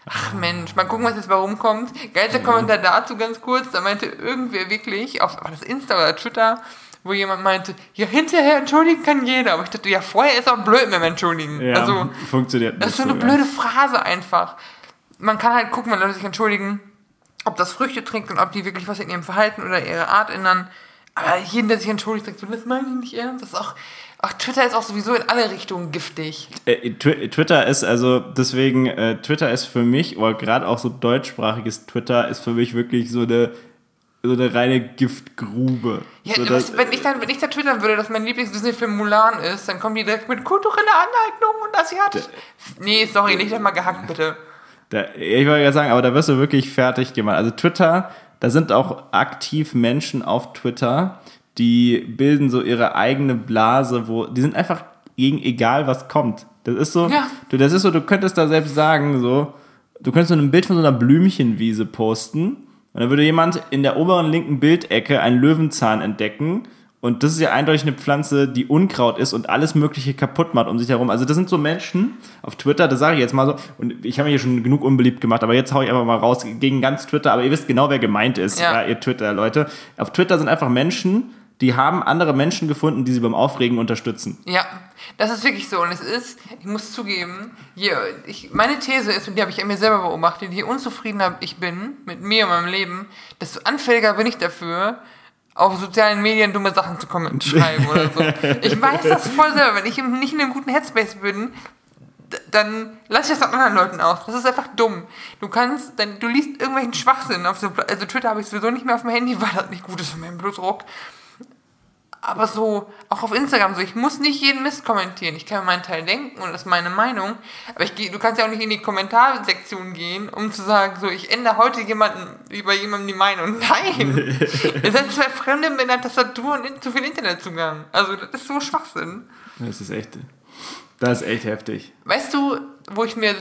Ach Mensch, mal gucken, was jetzt warum kommt. Geilster mhm. Kommentar dazu ganz kurz, da meinte irgendwer wirklich, auf war das Insta oder Twitter, wo jemand meinte, ja, hinterher entschuldigen kann jeder. Aber ich dachte, ja, vorher ist auch blöd mit dem Entschuldigen. Ja, also, funktioniert nicht. Das ist so eine so, blöde Phrase einfach. Man kann halt gucken, wenn Leute sich entschuldigen, ob das Früchte trinkt und ob die wirklich was in ihrem Verhalten oder ihrer Art ändern. Aber jeden, der sich entschuldigt, sagt so, das meine ich nicht ernst. Das ist auch, Ach, Twitter ist auch sowieso in alle Richtungen giftig. Äh, Twitter ist also deswegen, äh, Twitter ist für mich, oder gerade auch so deutschsprachiges Twitter, ist für mich wirklich so eine, so eine reine Giftgrube. Ja, so, was, wenn, ich dann, wenn ich da twittern würde, dass mein Lieblings-Disney-Film Mulan ist, dann kommen die direkt mit kultureller Aneignung und asiatisch. Nee, sorry, nicht einmal gehackt, bitte. Da, ich wollte ja sagen, aber da wirst du wirklich fertig gemacht. Also Twitter, da sind auch aktiv Menschen auf Twitter, die bilden so ihre eigene Blase, wo die sind einfach gegen egal was kommt. Das ist so, ja. du, das ist so, du könntest da selbst sagen, so, du könntest so ein Bild von so einer Blümchenwiese posten und dann würde jemand in der oberen linken Bildecke einen Löwenzahn entdecken Und das ist ja eindeutig eine Pflanze, die Unkraut ist und alles Mögliche kaputt macht um sich herum. Also das sind so Menschen auf Twitter, das sage ich jetzt mal so, und ich habe mich hier schon genug unbeliebt gemacht, aber jetzt hau ich einfach mal raus gegen ganz Twitter, aber ihr wisst genau, wer gemeint ist, Ja. ja. ihr Twitter-Leute. Auf Twitter sind einfach Menschen, die haben andere Menschen gefunden, die sie beim Aufregen unterstützen. Ja, das ist wirklich so. Und es ist, ich muss zugeben, je, ich, meine These ist, und die habe ich mir selber beobachtet, je unzufriedener ich bin mit mir und meinem Leben, desto anfälliger bin ich dafür, auf sozialen Medien dumme Sachen zu kommen, schreiben oder so. Ich weiß das voll selber. Wenn ich nicht in einem guten Headspace bin, dann lass ich das an anderen Leuten aus. Das ist einfach dumm. Du kannst, dann, du liest irgendwelchen Schwachsinn auf so, also Twitter habe ich sowieso nicht mehr auf dem Handy, weil das nicht gut ist für meinen Blutdruck. Aber so, auch auf Instagram so, ich muss nicht jeden Mist kommentieren. Ich kann mir meinen Teil denken und das ist meine Meinung. Aber ich geh, du kannst ja auch nicht in die Kommentarsektion gehen, um zu sagen, so, ich ändere heute jemanden, über jemandem die Meinung. Nein! Ihr seid zwei Fremde mit einer Tastatur und in- zu viel Internetzugang. Also, das ist so Schwachsinn. Das ist echt, das ist echt heftig. Weißt du, wo ich mir,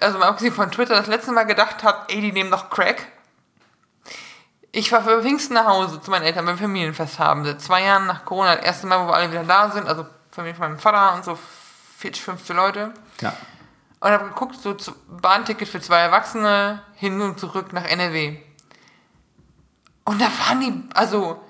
also mal abgesehen von Twitter, das letzte Mal gedacht habe, ey, die nehmen doch Crack? Ich war für Pfingsten nach Hause zu meinen Eltern beim Familienfest haben. Seit zwei Jahren nach Corona, das erste Mal, wo wir alle wieder da sind, also Familie von meinem Vater und so 40, 50 Leute. Ja. Und habe geguckt, so Bahnticket für zwei Erwachsene hin und zurück nach NRW. Und da waren die, also,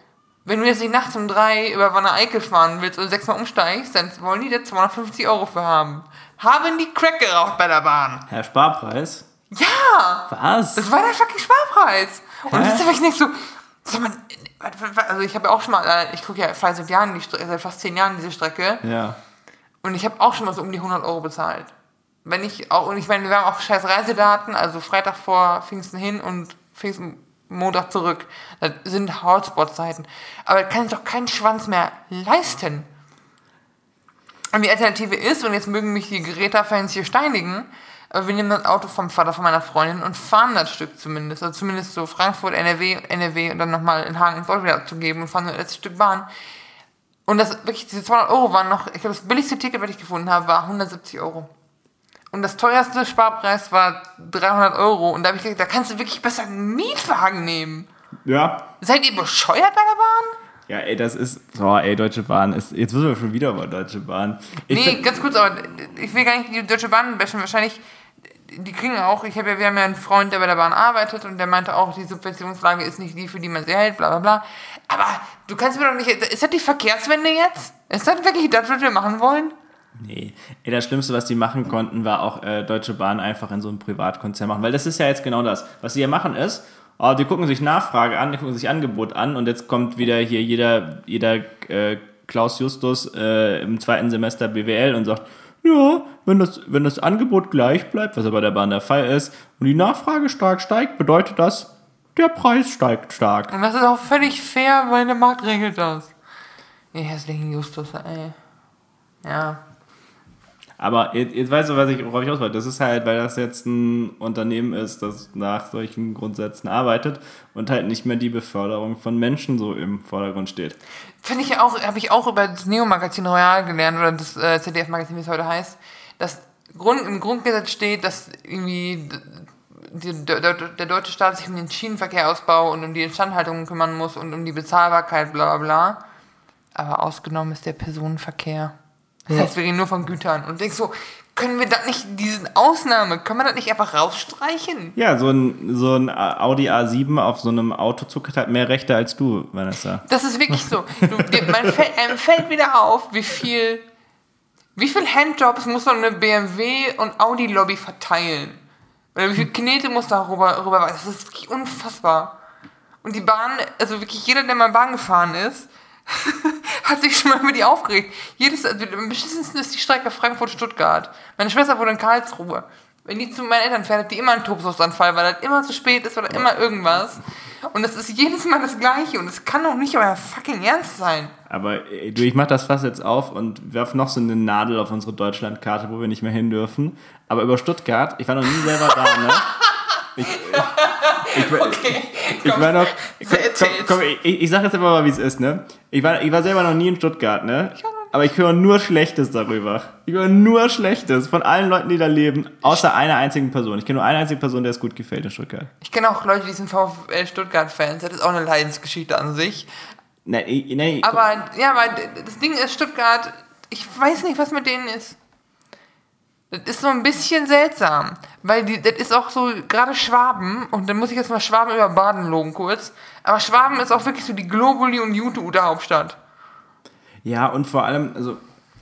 wenn du jetzt nicht nachts um drei über Wanne Eickel fahren willst und sechsmal umsteigst, dann wollen die da 250 Euro für haben. Haben die Crack geraucht bei der Bahn? Herr Sparpreis? Ja! Was? Das war der fucking Sparpreis. Und das ist ich nicht so, sag mal, also ich habe ja auch schon mal, äh, ich gucke ja seit Jahren, die Strecke, seit fast zehn Jahren diese Strecke. ja. Und ich habe auch schon mal so um die 100 Euro bezahlt. Wenn ich auch, und ich meine, wir haben auch scheiß Reisedaten, also Freitag vor Pfingsten hin und Pfingsten Montag zurück. Das sind Hotspot-Zeiten. Aber kann sich doch kein Schwanz mehr leisten. Und die Alternative ist, und jetzt mögen mich die Greta-Fans hier steinigen, aber wir nehmen das Auto vom Vater von meiner Freundin und fahren das Stück zumindest. Also zumindest so Frankfurt, NRW, NRW und dann nochmal in Hagen ins Ort wieder abzugeben und fahren so das letzte Stück Bahn. Und das wirklich, diese 200 Euro waren noch, ich glaube, das billigste Ticket, was ich gefunden habe, war 170 Euro. Und das teuerste Sparpreis war 300 Euro. Und da habe ich gedacht, da kannst du wirklich besser einen Mietwagen nehmen. Ja. Seid ihr bescheuert bei der Bahn? Ja, ey, das ist. Oh, ey, Deutsche Bahn ist. Jetzt müssen wir schon wieder über Deutsche Bahn. Ich Nee, ganz kurz, aber ich will gar nicht die Deutsche Bahn bashen. Wahrscheinlich, die kriegen auch, ich habe ja, wir haben ja einen Freund, der bei der Bahn arbeitet und der meinte auch, die Subventionslage ist nicht die, für die man sie hält, bla bla bla. Aber du kannst mir doch nicht, ist das die Verkehrswende jetzt? Ist das wirklich das, was wir machen wollen? Nee. Ey, das Schlimmste, was die machen konnten, war auch äh, Deutsche Bahn einfach in so einem Privatkonzern machen. Weil das ist ja jetzt genau das. Was sie hier machen ist, oh, die gucken sich Nachfrage an, die gucken sich Angebot an und jetzt kommt wieder hier jeder, jeder äh, Klaus Justus äh, im zweiten Semester BWL und sagt, ja, wenn das, wenn das Angebot gleich bleibt, was ja bei der Bahn der Fall ist, und die Nachfrage stark steigt, bedeutet das, der Preis steigt stark. Und das ist auch völlig fair, weil der Markt regelt das. Ihr hässlichen Justus, ey. Ja. Aber jetzt, jetzt weißt du, was ich, worauf ich aus wollte. Das ist halt, weil das jetzt ein Unternehmen ist, das nach solchen Grundsätzen arbeitet und halt nicht mehr die Beförderung von Menschen so im Vordergrund steht. Finde ich auch, habe ich auch über das Neo-Magazin Royal gelernt, oder das äh, ZDF-Magazin, wie es heute heißt, dass Grund, im Grundgesetz steht, dass irgendwie die, der, der, deutsche Staat sich um den Schienenverkehrausbau und um die Instandhaltung kümmern muss und um die Bezahlbarkeit, bla bla bla. Aber ausgenommen ist der Personenverkehr. Das heißt, wir reden nur von Gütern. Und denkst so, können wir das nicht, diese Ausnahme, können wir das nicht einfach rausstreichen? Ja, so ein, so ein Audi A7 auf so einem Autozug hat mehr Rechte als du, Vanessa. Das ist wirklich so. Du, man fällt, einem fällt wieder auf, wie viel, wie viel Handjobs muss so eine BMW und Audi Lobby verteilen. Oder wie viel Knete muss da rüber, rüber Das ist wirklich unfassbar. Und die Bahn, also wirklich jeder, der mal Bahn gefahren ist, hat sich schon mal über die aufgeregt. Jedes, also am beschissensten ist die Strecke Frankfurt-Stuttgart. Meine Schwester wohnt in Karlsruhe. Wenn die zu meinen Eltern fährt, hat die immer einen Tobsuchtsanfall, weil das immer zu spät ist oder immer irgendwas. Und das ist jedes Mal das Gleiche und es kann doch nicht euer fucking Ernst sein. Aber ey, du, ich mach das Fass jetzt auf und werf noch so eine Nadel auf unsere Deutschlandkarte, wo wir nicht mehr hin dürfen. Aber über Stuttgart, ich war noch nie selber da, ne? Ich, ich, ich, Okay, Ich war noch. Komm, komm, ich, ich sag jetzt einfach mal, wie es ist, ne? Ich war, ich war selber noch nie in Stuttgart, ne? Aber ich höre nur Schlechtes darüber. Ich höre nur Schlechtes von allen Leuten, die da leben, außer einer einzigen Person. Ich kenne nur eine einzige Person, der es gut gefällt in Stuttgart. Ich kenne auch Leute, die sind VfL Stuttgart-Fans. Das ist auch eine Leidensgeschichte an sich. Nee, nee, Aber, ja, aber das Ding ist, Stuttgart, ich weiß nicht, was mit denen ist. Das ist so ein bisschen seltsam, weil die, das ist auch so, gerade Schwaben, und dann muss ich jetzt mal Schwaben über Baden loben kurz, aber Schwaben ist auch wirklich so die Globuli- und Jute-Ute-Hauptstadt. Ja, und vor allem, also,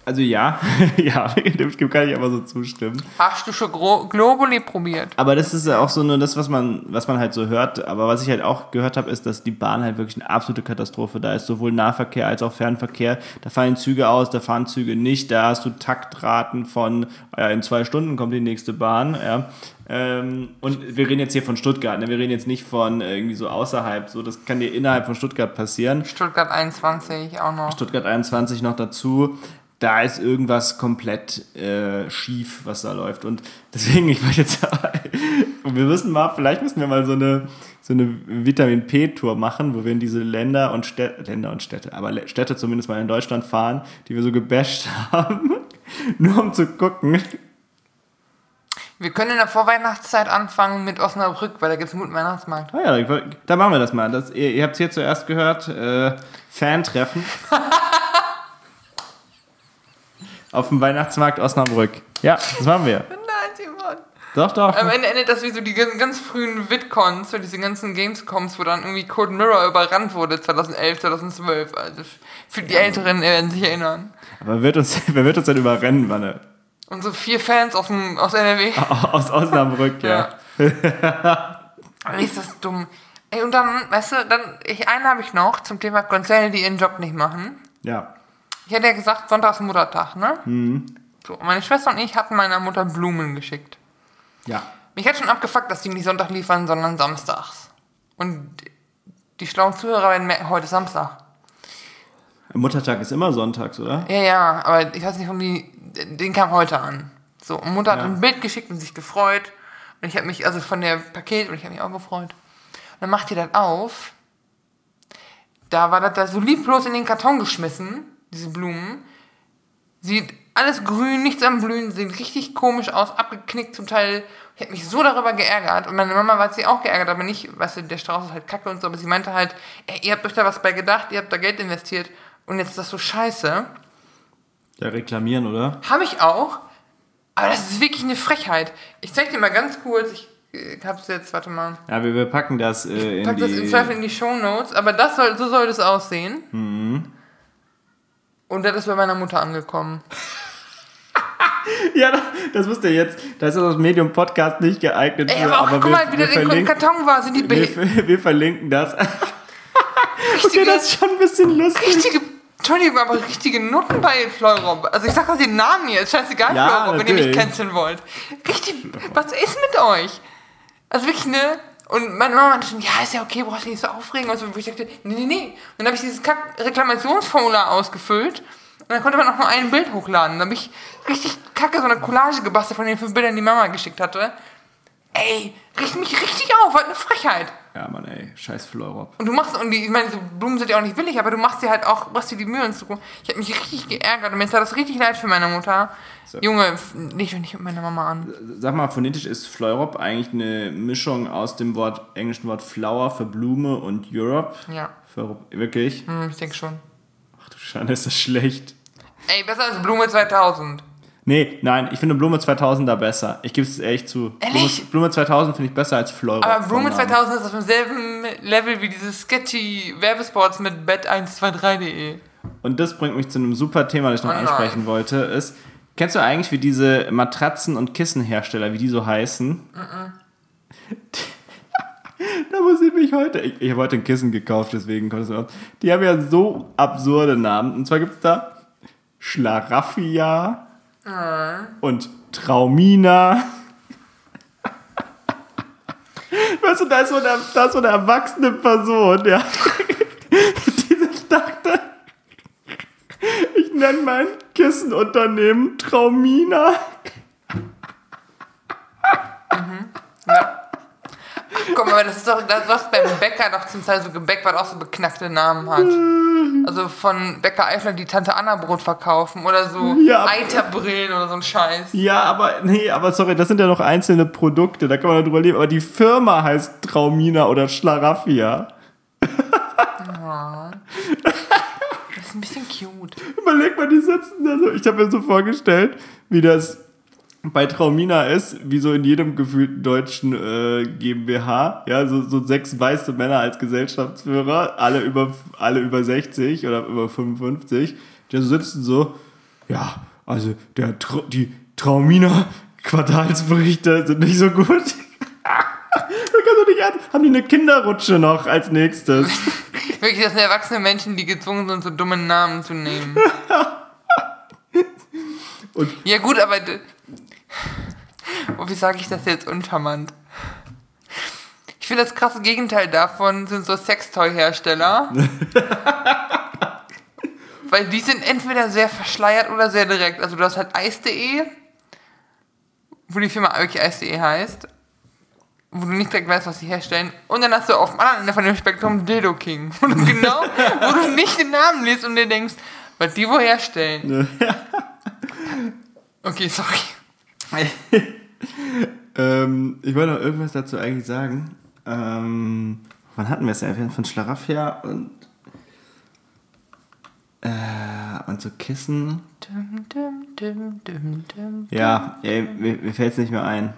also ja, ja, dem kann ich aber so zustimmen. Hast du schon Gro Globuli probiert? Aber das ist ja auch so nur das, was man, was man halt so hört. Aber was ich halt auch gehört habe, ist, dass die Bahn halt wirklich eine absolute Katastrophe da ist. Sowohl Nahverkehr als auch Fernverkehr. Da fallen Züge aus, da fahren Züge nicht. Da hast du Taktraten von, ja, in zwei Stunden kommt die nächste Bahn. Ja. Ähm, und wir reden jetzt hier von Stuttgart. Ne? Wir reden jetzt nicht von äh, irgendwie so außerhalb. So, das kann dir innerhalb von Stuttgart passieren. Stuttgart 21 auch noch. Stuttgart 21 noch dazu. Da ist irgendwas komplett äh, schief, was da läuft. Und deswegen, ich wollte jetzt, wir müssen mal, vielleicht müssen wir mal so eine, so eine Vitamin P-Tour machen, wo wir in diese Länder und Städte, Länder und Städte, aber Städte zumindest mal in Deutschland fahren, die wir so gebasht haben, nur um zu gucken. Wir können in der Vorweihnachtszeit anfangen mit Osnabrück, weil da gibt es einen guten Weihnachtsmarkt. Ah ja, da machen wir das mal. Das, ihr ihr habt es hier zuerst gehört, äh, Fan-Treffen. Auf dem Weihnachtsmarkt Osnabrück. Ja, das machen wir. Nein, Simon. Doch, doch. Am Ende endet das wie so die ganz, frühen VidCons, so diese ganzen Gamescoms, wo dann irgendwie Code Mirror überrannt wurde 2011, 2012. Also für die Älteren werden sich erinnern. Aber wer wird uns, wer wird uns denn überrennen, Manne? Und so vier Fans aus, dem, aus NRW. Aus Osnabrück, ja. Wie ist das dumm. Ey, und dann, weißt du, dann, ich, einen habe ich noch zum Thema Konzerne, die ihren Job nicht machen. Ja. Ich hatte ja gesagt, Sonntag ist Muttertag, ne? So, und meine Schwester und ich hatten meiner Mutter Blumen geschickt. Ja. Mich hat schon abgefuckt, dass die nicht Sonntag liefern, sondern samstags. Und die schlauen Zuhörer werden merken, heute ist Samstag. Muttertag ist immer sonntags, oder? Ja, ja, aber ich weiß nicht, warum die, den kam heute an. So, und Mutter hat Ja. ein Bild geschickt und sich gefreut. Und ich habe mich, also von der Paket, und ich habe mich auch gefreut. Und dann macht die das auf. Da war das da so lieblos in den Karton geschmissen, diese Blumen. Sieht alles grün, nichts am Blühen, sieht richtig komisch aus, abgeknickt zum Teil. Ich habe mich so darüber geärgert. Und meine Mama war sie auch geärgert, aber nicht, weißt du, der Strauß ist halt kacke und so. Aber sie meinte halt, ey, ihr habt euch da was bei gedacht, ihr habt da Geld investiert. Und jetzt ist das so scheiße. Ja, reklamieren, oder? Habe ich auch. Aber das ist wirklich eine Frechheit. Ich zeig dir mal ganz kurz. Ich hab's jetzt, warte mal. Ja, wir, wir packen das äh, in Pack das die... im Zweifel in die Shownotes. Aber das soll, so soll das aussehen. Mhm. Und das ist bei meiner Mutter angekommen. ja, das, das wisst ihr jetzt. Das ist das Medium Podcast nicht geeignet Ey, für, aber auch, guck wir, mal, wie wir, verlinken, Karton war. Sind die wir, Be wir verlinken das. okay, richtige, das ist schon ein bisschen lustig. richtige, Entschuldigung, aber richtige Noten bei Fleurop. Also ich sag doch den Namen jetzt. Scheißegal, Ja, Fleurop, wenn ihr mich canceln wollt. Richtig, was ist mit euch? Also wirklich, ne? Und meine Mama meinte schon, ja, ist ja okay, brauchst dich nicht so aufregen. Und so, wo ich dachte, nee, nee, nee. Und dann habe ich dieses Kack Reklamationsformular ausgefüllt. Und dann konnte man auch nur ein Bild hochladen. Dann habe ich richtig kacke so eine Collage gebastelt von den fünf Bildern, die Mama geschickt hatte. Ey, richt mich richtig auf, was eine Frechheit. Ja, Mann, ey. Scheiß Fleurop. Und du machst, und die, ich meine, so Blumen sind ja auch nicht billig, aber du machst dir halt auch, machst dir die Mühe und so. Ich habe mich richtig geärgert und mir tat das richtig leid für meine Mutter. So. Junge, leg doch nicht mit meiner Mama an. Sag mal, phonetisch ist Fleurop eigentlich eine Mischung aus dem Wort, englischen Wort Flower für Blume und Europe. Ja, Für, wirklich? hm, ich denke schon. Ach du Schande, ist das schlecht. Ey, besser als Blume 2000. Nee, nein, ich finde Blume 2000 da besser. Ich gebe es ehrlich zu. Ehrlich? Blume, Blume 2000 finde ich besser als Fleurop. Aber Blume Namen. 2000 ist auf demselben Level wie diese sketchy Werbespots mit bet123.de. Und das bringt mich zu einem super Thema, das ich noch Oh ansprechen wollte. Ist, kennst du eigentlich, wie diese Matratzen- und Kissenhersteller, wie die so heißen? da muss ich mich heute. Ich, ich habe heute ein Kissen gekauft, deswegen kommt es mir aus. Die haben ja so absurde Namen. Und zwar gibt es da Schlaraffia und Traumina. Weißt du, da ist so eine, da ist so eine erwachsene Person, ja, die sich dachte, ich nenne mein Kissenunternehmen Traumina. Guck mal, das ist doch das, was beim Bäcker doch zum Teil so Gebäck, was auch so beknackte Namen hat. Also von Bäcker Eifler, die Tante Anna Brot verkaufen oder so Ja. Eiterbrillen oder so ein Scheiß. Ja, aber nee, aber sorry, das sind ja noch einzelne Produkte, da kann man drüber leben. Aber die Firma heißt Traumina oder Schlaraffia. Das ist ein bisschen cute. Überleg mal, die sitzen da so. Ich habe mir so vorgestellt, wie das bei Traumina ist, wie so in jedem gefühlten deutschen äh, GmbH, ja, so, so sechs weiße Männer als Gesellschaftsführer, alle über, alle über 60 oder über 55, die so sitzen so, ja, also der, die Traumina Quartalsberichte sind nicht so gut. das kannst du nicht ernst. Haben die eine Kinderrutsche noch als nächstes? Wirklich, das sind erwachsene Menschen, die gezwungen sind, so dumme Namen zu nehmen. Und- ja gut, aber oh, wie sage ich das jetzt uncharmant? Ich finde das krasse Gegenteil davon sind so Sextoy-Hersteller. Weil die sind entweder sehr verschleiert oder sehr direkt. Also du hast halt Eis.de, wo die Firma wirklich Eis.de heißt, wo du nicht direkt weißt, was sie herstellen. Und dann hast du auf dem anderen Ende von dem Spektrum Dildo King. Wo du genau, wo du nicht den Namen liest und dir denkst, was die wo herstellen. Okay, sorry. ähm, ich wollte noch irgendwas dazu eigentlich sagen. Ähm, wann hatten wir es denn? Von Schlaraffia und äh, und so Kissen. Dum, dum, dum. Ja, ey, mir, mir fällt es nicht mehr ein.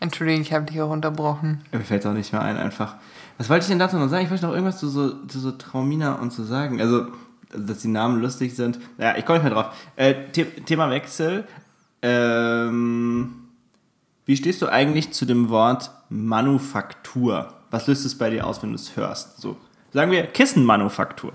Entschuldigung, ich habe dich auch unterbrochen. Mir fällt es auch nicht mehr ein, einfach. Was wollte ich denn dazu noch sagen? Ich wollte noch irgendwas zu so, zu so Traumina und zu sagen. Also, dass die Namen lustig sind. Ja, ich komme nicht mehr drauf. Äh, The Thema Wechsel. Ähm, wie stehst du eigentlich zu dem Wort Manufaktur? Was löst es bei dir aus, wenn du es hörst? So, sagen wir Kissenmanufaktur.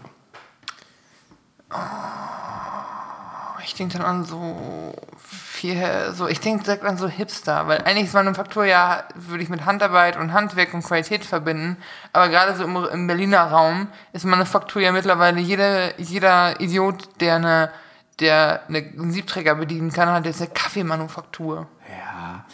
Ich denke dann an so viel, so, ich denke direkt an so Hipster, weil eigentlich ist Manufaktur ja, würde ich mit Handarbeit und Handwerk und Qualität verbinden, aber gerade so im, im Berliner Raum ist Manufaktur ja mittlerweile jeder, jeder Idiot, der eine, der eine, einen Siebträger bedienen kann, hat jetzt eine Kaffeemanufaktur. Ja.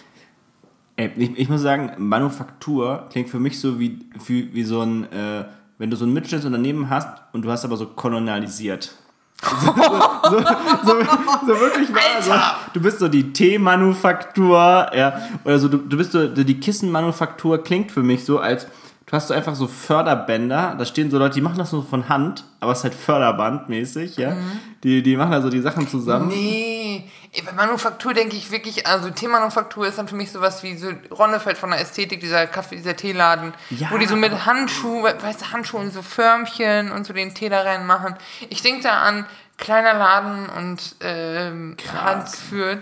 Ey, ich, ich muss sagen, Manufaktur klingt für mich so wie, wie, wie so ein, äh, wenn du so ein Mittelständlunternehmen hast und du hast aber so kolonialisiert. So, so, so, so, wirklich wahr. So, du bist so die Teemanufaktur, ja, oder so, du, du bist so, die Kissenmanufaktur klingt für mich so, als hast so einfach so Förderbänder, da stehen so Leute, die machen das nur von Hand, aber es ist halt Förderbandmäßig, ja. Die, die machen da so die Sachen zusammen. Nee, bei Manufaktur denke ich wirklich, also Teemanufaktur ist dann für mich sowas wie so Ronnefeld von der Ästhetik, dieser Kaffee, dieser Teeladen, Ja. wo die so mit Handschuhen, weißt du, Handschuhen, so Förmchen und so den Tee da reinmachen. Ich denke da an kleiner Laden und ähm, handgeführt.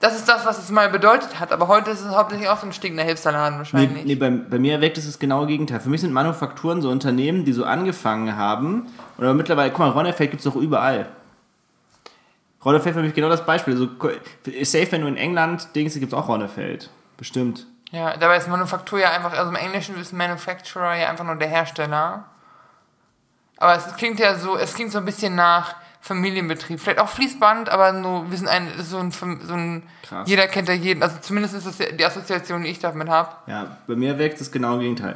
Das ist das, was es mal bedeutet hat, aber heute ist es hauptsächlich auch so ein stinkender Nee, wahrscheinlich. nee bei, bei mir weckt es das genaue Gegenteil. Für mich sind Manufakturen so Unternehmen, die so angefangen haben. Oder mittlerweile, guck mal, Ronnefeld gibt es doch überall. Ronnefeld für mich genau das Beispiel. So, safe, wenn du in England denkst, gibt es auch Ronnefeld. Bestimmt. Ja, dabei ist Manufaktur ja einfach, also im Englischen ist Manufacturer ja einfach nur der Hersteller. Aber es klingt ja so, es klingt so ein bisschen nach Familienbetrieb. Vielleicht auch Fließband, aber nur, wir sind ein, so ein, so ein Krass. jeder kennt ja jeden. Also zumindest ist das die Assoziation, die ich damit habe. Ja, bei mir weckt das genaue Gegenteil.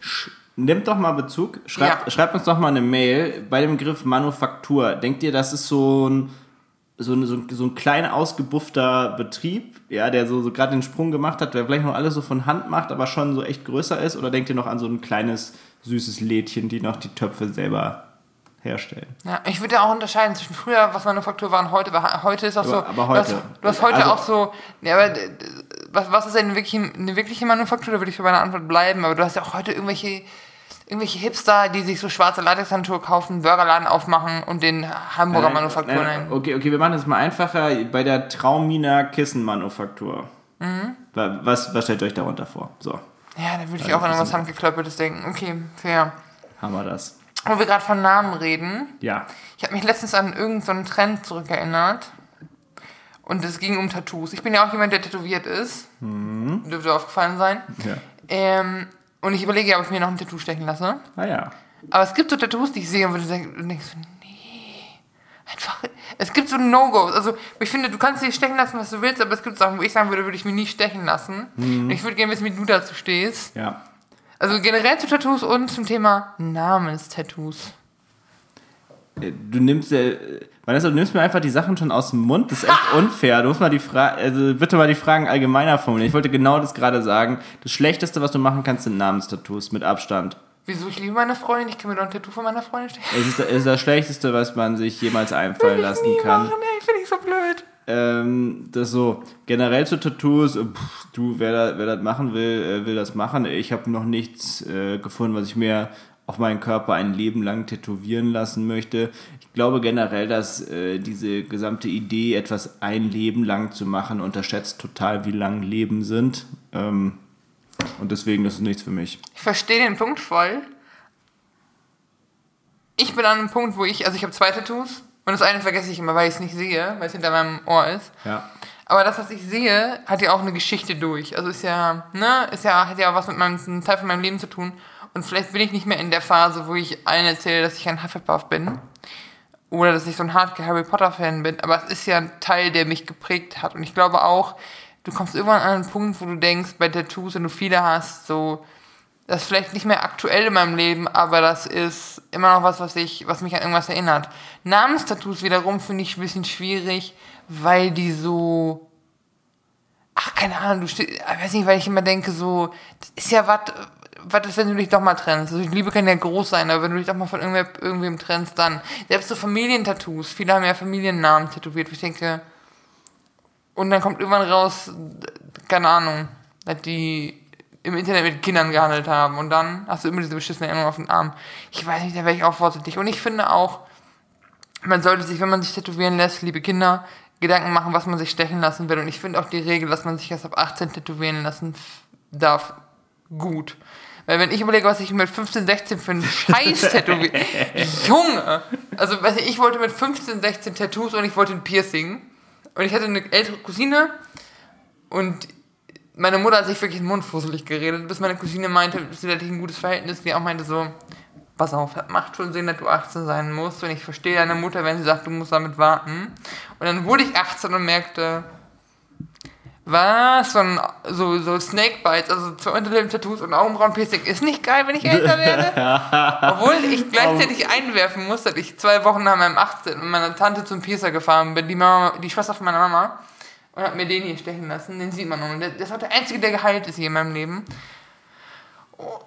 Sch Nimmt doch mal Bezug, schreibt, Ja. schreibt uns doch mal eine Mail bei dem Begriff Manufaktur. Denkt ihr, das ist so ein, so ein, so ein, so ein klein ausgebuffter Betrieb, ja, der so, so gerade den Sprung gemacht hat, der vielleicht noch alles so von Hand macht, aber schon so echt größer ist? Oder denkt ihr noch an so ein kleines, süßes Lädchen, die noch die Töpfe selber herstellen? Ja, ich würde ja auch unterscheiden zwischen früher, was Manufaktur war und heute. Heute ist auch so. Aber- heute. Du hast, du hast heute Also- auch so. Ja, aber was, was ist denn eine wirkliche, eine wirkliche Manufaktur? Da würde ich bei meiner Antwort bleiben. Aber du hast ja auch heute irgendwelche, irgendwelche Hipster, die sich so schwarze Latexhandschuhe kaufen, Burgerladen aufmachen und den Hamburger Nein, Manufaktur nein, nennen. Okay, okay, wir machen das mal einfacher. Bei der Traumina Kissenmanufaktur. Mhm. Wa- Was, was stellt euch darunter vor? So, Ja, da würde ich Ja, auch an ist- Handgeklöppeltes denken. Okay, fair. haben wir das. Wo wir gerade von Namen reden. Ja. Ich habe mich letztens an irgendeinen so Trend zurückerinnert. Und es ging um Tattoos. Ich bin ja auch jemand, der tätowiert ist. Dürfte aufgefallen sein. ja. Ähm, und ich überlege ob ich mir noch ein Tattoo stechen lasse. Ah ja. Aber es gibt so Tattoos, die ich sehe und würde und denke so, nee. Einfach. Es gibt so No-Gos. Also, ich finde, du kannst dir stechen lassen, was du willst, aber es gibt Sachen, wo ich sagen würde, würde ich mir nie stechen lassen. Und ich würde gerne wissen, wie du dazu stehst. Ja. Also generell zu Tattoos und zum Thema Namenstattoos. Äh, Du nimmst, äh, Vanessa, du nimmst mir einfach die Sachen schon aus dem Mund. Das ist echt unfair. Du musst mal die Frage, also bitte mal die Fragen allgemeiner formulieren. Ich wollte genau das gerade sagen. Das Schlechteste, was du machen kannst, sind Namenstattoos mit Abstand. Wieso? Ich liebe meine Freundin, ich kann mir doch ein Tattoo von meiner Freundin stechen. Es ist, es ist das Schlechteste, was man sich jemals einfallen lassen Nie kann. machen, ey, finde ich so blöd. Ähm, das so generell zu Tattoos, äh, pff, du, wer, da, wer das machen will, äh, will das machen. Ich habe noch nichts äh, gefunden, was ich mir auf meinen Körper ein Leben lang tätowieren lassen möchte. Ich glaube generell, dass äh, diese gesamte Idee, etwas ein Leben lang zu machen, unterschätzt total, wie lang Leben sind. Ähm, und deswegen das ist nichts für mich. Ich verstehe den Punkt voll. Ich bin an einem Punkt, wo ich, also ich habe zwei Tattoos und das eine vergesse ich immer, weil ich es nicht sehe, weil es hinter meinem Ohr ist. Ja. Aber das, was ich sehe, hat ja auch eine Geschichte durch. Also ist ja, ne, ist ja, hat ja auch was mit meinem einem Teil von meinem Leben zu tun. Und vielleicht bin ich nicht mehr in der Phase, wo ich allen erzähle, dass ich ein Hufflepuff bin. Oder dass ich so ein Hardcore Harry Potter Fan bin. Aber es ist ja ein Teil, der mich geprägt hat. Und ich glaube auch, du kommst irgendwann an einen Punkt, wo du denkst, bei Tattoos, wenn du viele hast, so, das ist vielleicht nicht mehr aktuell in meinem Leben, aber das ist immer noch was, was ich, was mich an irgendwas erinnert. Namenstattoos wiederum finde ich ein bisschen schwierig, weil die so, ach, keine Ahnung, du stehst, ich weiß nicht, weil ich immer denke, so, das ist ja was, was ist, wenn du dich doch mal trennst? Also, Liebe kann ja groß sein, aber wenn du dich doch mal von irgendwer, irgendwem trennst, dann, selbst so Familientattoos, viele haben ja Familiennamen tätowiert, ich denke, und dann kommt irgendwann raus, keine Ahnung, dass die im Internet mit Kindern gehandelt haben. Und dann hast du immer diese beschissene Erinnerung auf den Arm. Ich weiß nicht, da wäre ich auch vorsichtig. Und ich finde auch, man sollte sich, wenn man sich tätowieren lässt, liebe Kinder, Gedanken machen, was man sich stechen lassen will. Und ich finde auch die Regel, dass man sich erst ab 18 tätowieren lassen darf, gut. Weil wenn ich überlege, was ich mit 15, 16 für einen Scheiß tätowiere. Junge! Also, weiß ich, ich wollte mit 15, 16 Tattoos und ich wollte ein Piercing. Und ich hatte eine ältere Cousine und meine Mutter hat sich wirklich den Mund fusselig geredet, bis meine Cousine meinte, sie hatte ein gutes Verhältnis, die auch meinte so, pass auf, das macht schon Sinn, dass du 18 sein musst. Und ich verstehe deine Mutter, wenn sie sagt, du musst damit warten. Und dann wurde ich 18 und merkte, was, so, ein, so, so Snakebites, also zwei Unterleben-Tattoos und Augenbrauen-Piercing ist nicht geil, wenn ich älter werde. Obwohl ich gleichzeitig einwerfen muss, dass ich zwei Wochen nach meinem 18 mit meiner Tante zum Piercer gefahren bin, die, Mama, die Schwester von meiner Mama, und hat mir den hier stechen lassen. Den sieht man noch. Und das ist auch der einzige, der geheilt ist hier in meinem Leben. Oh,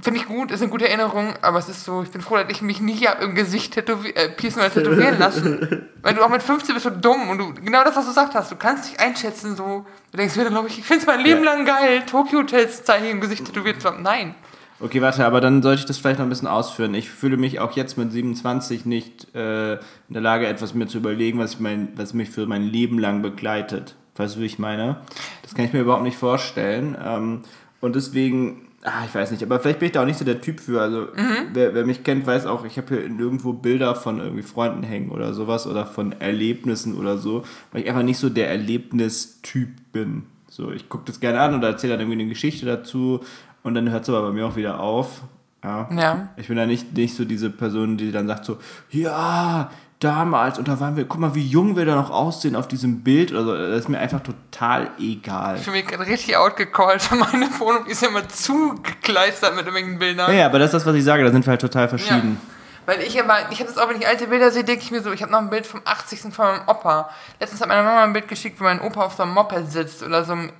Finde ich gut, ist eine gute Erinnerung, aber es ist so, ich bin froh, dass ich mich nicht hab im Gesicht tätowi äh, piercen oder tätowieren lassen. Weil du auch mit 15 bist so dumm und du, genau das, was du gesagt hast, du kannst dich einschätzen, so, du denkst mir dann, glaube ich, ich finde es mein Leben Ja. lang geil, Tokyo Hotels Zeichen im Gesicht tätowiert zu haben. Nein. Okay, warte, aber dann sollte ich das vielleicht noch ein bisschen ausführen. Ich fühle mich auch jetzt mit 27 nicht äh, in der Lage, etwas mir zu überlegen, was, ich mein, was mich für mein Leben lang begleitet. Weißt du, wie ich meine? Das kann ich mir überhaupt nicht vorstellen. Ähm, und deswegen, ah, ich weiß nicht, aber vielleicht bin ich da auch nicht so der Typ für. Also, wer, wer mich kennt, weiß auch, ich habe hier nirgendwo Bilder von irgendwie Freunden hängen oder sowas oder von Erlebnissen oder so, weil ich einfach nicht so der Erlebnistyp bin. So, ich gucke das gerne an oder erzähle dann irgendwie eine Geschichte dazu und dann hört es aber bei mir auch wieder auf. Ja. Ja. Ich bin da nicht, nicht so diese Person, die dann sagt so, ja, damals, und da waren wir, guck mal, wie jung wir da noch aussehen auf diesem Bild oder so. Das ist mir einfach total egal. Ich bin mir gerade richtig outgecallt. Meine Wohnung ist ja immer zugekleistert mit irgendwelchen Bildern. Ja, ja, aber das ist das, was ich sage, da sind wir halt total verschieden. Weil ich aber, ich habe das auch, wenn ich alte Bilder sehe, denke ich mir so, ich habe noch ein Bild vom 80. von meinem Opa. Letztens hat meine Mama ein Bild geschickt, wo mein Opa auf so einem Moped sitzt oder so einem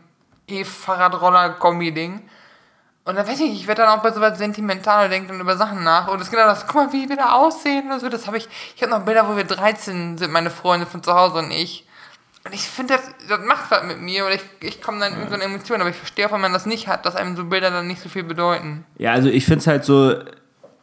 E-Fahrradroller-Kombi-Ding. Und dann weiß ich nicht, ich werde dann auch bei sowas sentimental und denke dann über Sachen nach. Und das ist genau das, guck mal, wie wir da aussehen und so. Das habe ich, ich habe noch Bilder, wo wir 13 sind, meine Freunde von zu Hause und ich. Und ich finde, das, das macht was mit mir oder ich, ich komme dann in irgendeine Emotion, aber ich verstehe auch, wenn man das nicht hat, dass einem so Bilder dann nicht so viel bedeuten. Ja, also ich finde es halt so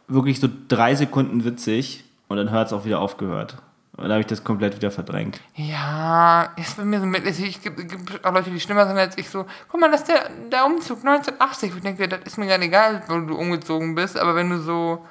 wirklich so drei Sekunden witzig und dann hört es auch wieder aufgehört. Und dann habe ich das komplett wieder verdrängt. Ja, ist bei mir so mittelmäßig. Es gibt, auch Leute, die schlimmer sind als ich so. Guck mal, das ist der, der Umzug 1980. Ich denke, das ist mir gar nicht egal, wo du umgezogen bist, aber wenn du so,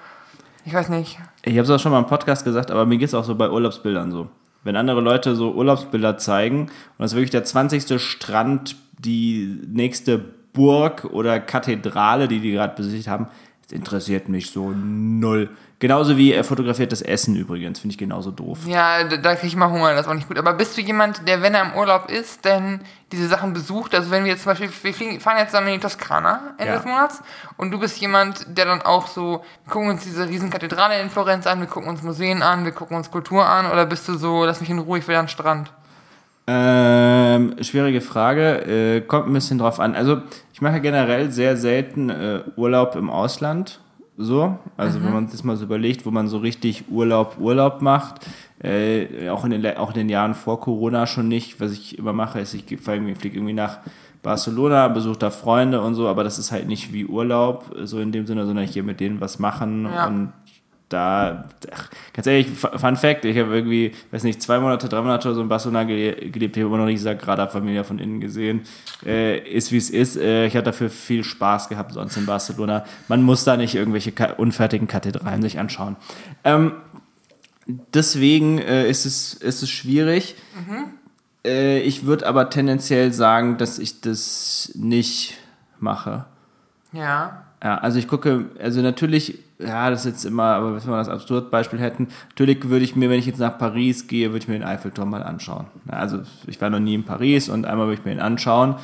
ich weiß nicht. Ich habe es auch schon mal im Podcast gesagt, aber mir geht es auch so bei Urlaubsbildern so. Wenn andere Leute so Urlaubsbilder zeigen und das ist wirklich der 20. Strand, die nächste Burg oder Kathedrale, die die gerade besichtigt haben, das interessiert mich so null. Genauso wie er fotografiertes Essen übrigens, finde ich genauso doof. Ja, da, da kriege ich mal Hunger, das ist auch nicht gut. Aber bist du jemand, der, wenn er im Urlaub ist, denn diese Sachen besucht? Also wenn wir jetzt zum Beispiel, wir fliegen, fahren jetzt zusammen in die Toskana Ende Ja. des Monats und du bist jemand, der dann auch so, wir gucken uns diese riesen Kathedrale in Florenz an, wir gucken uns Museen an, wir gucken uns Kultur an oder bist du so, lass mich in Ruhe, ich will an den Strand? Ähm, schwierige Frage. Äh, kommt ein bisschen drauf an. Also, ich mache generell sehr selten äh, Urlaub im Ausland. So, also Mhm. wenn man sich mal so überlegt, wo man so richtig Urlaub, Urlaub macht, äh, auch, in den, auch in den Jahren vor Corona schon nicht. Was ich immer mache, ist, ich fliege irgendwie, flieg irgendwie nach Barcelona, besuche da Freunde und so, aber das ist halt nicht wie Urlaub, so in dem Sinne, sondern ich gehe mit denen was machen Ja. und da, ach, ganz ehrlich, Fu- Fun Fact, ich habe irgendwie, weiß nicht, zwei Monate, drei Monate oder so in Barcelona ge gelebt, ich habe immer noch nicht die Sagrada Familia von innen gesehen. Äh, ist wie es ist. Äh, ich hatte dafür viel Spaß gehabt sonst in Barcelona. Man muss da nicht irgendwelche unfertigen Kathedralen sich anschauen. Ähm, deswegen äh, ist, es, ist es schwierig. Äh, ich würde aber tendenziell sagen, dass ich das nicht mache. Ja. Ja, also ich gucke, also natürlich, ja, das ist jetzt immer, aber wenn wir das absurd Beispiel hätten, natürlich würde ich mir, wenn ich jetzt nach Paris gehe, würde ich mir den Eiffelturm mal anschauen. Also ich war noch nie in Paris und einmal würde ich mir ihn anschauen.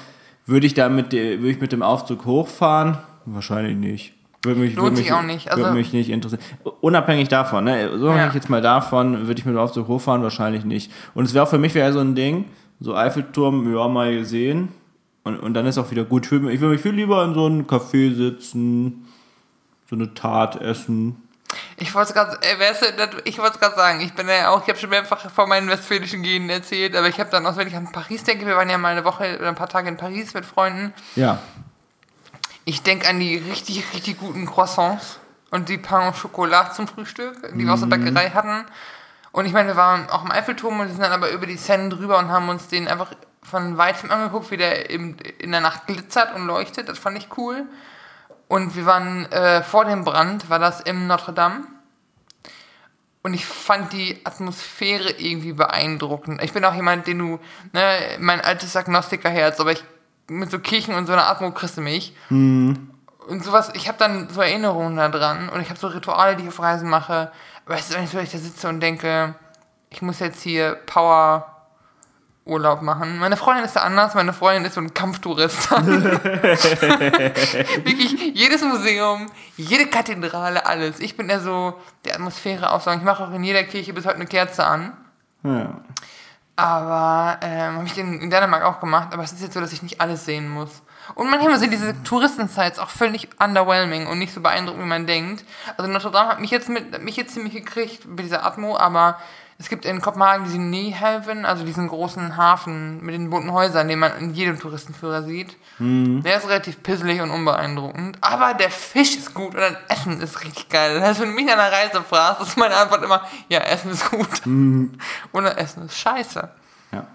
Würde ich da mit, de- würde ich mit dem Aufzug hochfahren? Wahrscheinlich nicht. Würde mich, Lohnt würde mich, auch nicht, also- würde mich nicht interessieren. Unabhängig davon, ne? So Ja. ich jetzt mal davon, würde ich mit dem Aufzug hochfahren? Wahrscheinlich nicht. Und es wäre auch für mich wäre so ein Ding, so Eiffelturm, ja, mal gesehen. Und, und dann ist auch wieder gut. Ich würde mich viel lieber in so einem Café sitzen, so eine Tat essen. Ich wollte gerade, äh, ich wollte gerade sagen, ich bin ja auch, ich habe schon mehrfach von meinen westfälischen Genen erzählt, aber ich habe dann auch, wenn ich an Paris denke, wir waren ja mal eine Woche oder ein paar Tage in Paris mit Freunden. Ja. Ich denke an die richtig, richtig guten Croissants und die Pain au Chocolat zum Frühstück, die wir aus der Bäckerei hatten. Und ich meine, wir waren auch im Eiffelturm und sind dann aber über die Seine drüber und haben uns den einfach von weitem angeguckt, wie der in der Nacht glitzert und leuchtet. Das fand ich cool. Und wir waren äh, vor dem Brand, war das im Notre Dame. Und ich fand die Atmosphäre irgendwie beeindruckend. Ich bin auch jemand, den du, ne, mein altes Agnostikerherz, aber ich, mit so Kirchen und so einer Atmo kriegst du mich. Und sowas, ich habe dann so Erinnerungen da dran und ich habe so Rituale, die ich auf Reisen mache. Aber es ist nicht so, dass ich da sitze und denke, ich muss jetzt hier Power Urlaub machen. Meine Freundin ist da anders. Meine Freundin ist so ein Kampftourist. Wirklich jedes Museum, jede Kathedrale, alles. Ich bin eher so der Atmosphäre aufsaugen. Ich mache auch in jeder Kirche bis heute eine Kerze an. ja. Aber ähm, habe ich in, in Dänemark auch gemacht. Aber es ist jetzt so, dass ich nicht alles sehen muss. Und manchmal sind diese Touristensites auch völlig underwhelming und nicht so beeindruckend, wie man denkt. Also Notre Dame hat mich jetzt mit mich jetzt ziemlich gekriegt mit dieser Atmo, aber es gibt in Kopenhagen diesen Nehaven, also diesen großen Hafen mit den bunten Häusern, den man in jedem Touristenführer sieht. Der ist relativ pisselig und unbeeindruckend, aber der Fisch ist gut und das Essen ist richtig geil. Das heißt, wenn du mich nach einer Reise fragst, ist meine Antwort immer, ja, Essen ist gut. Oder Essen ist scheiße. Ja.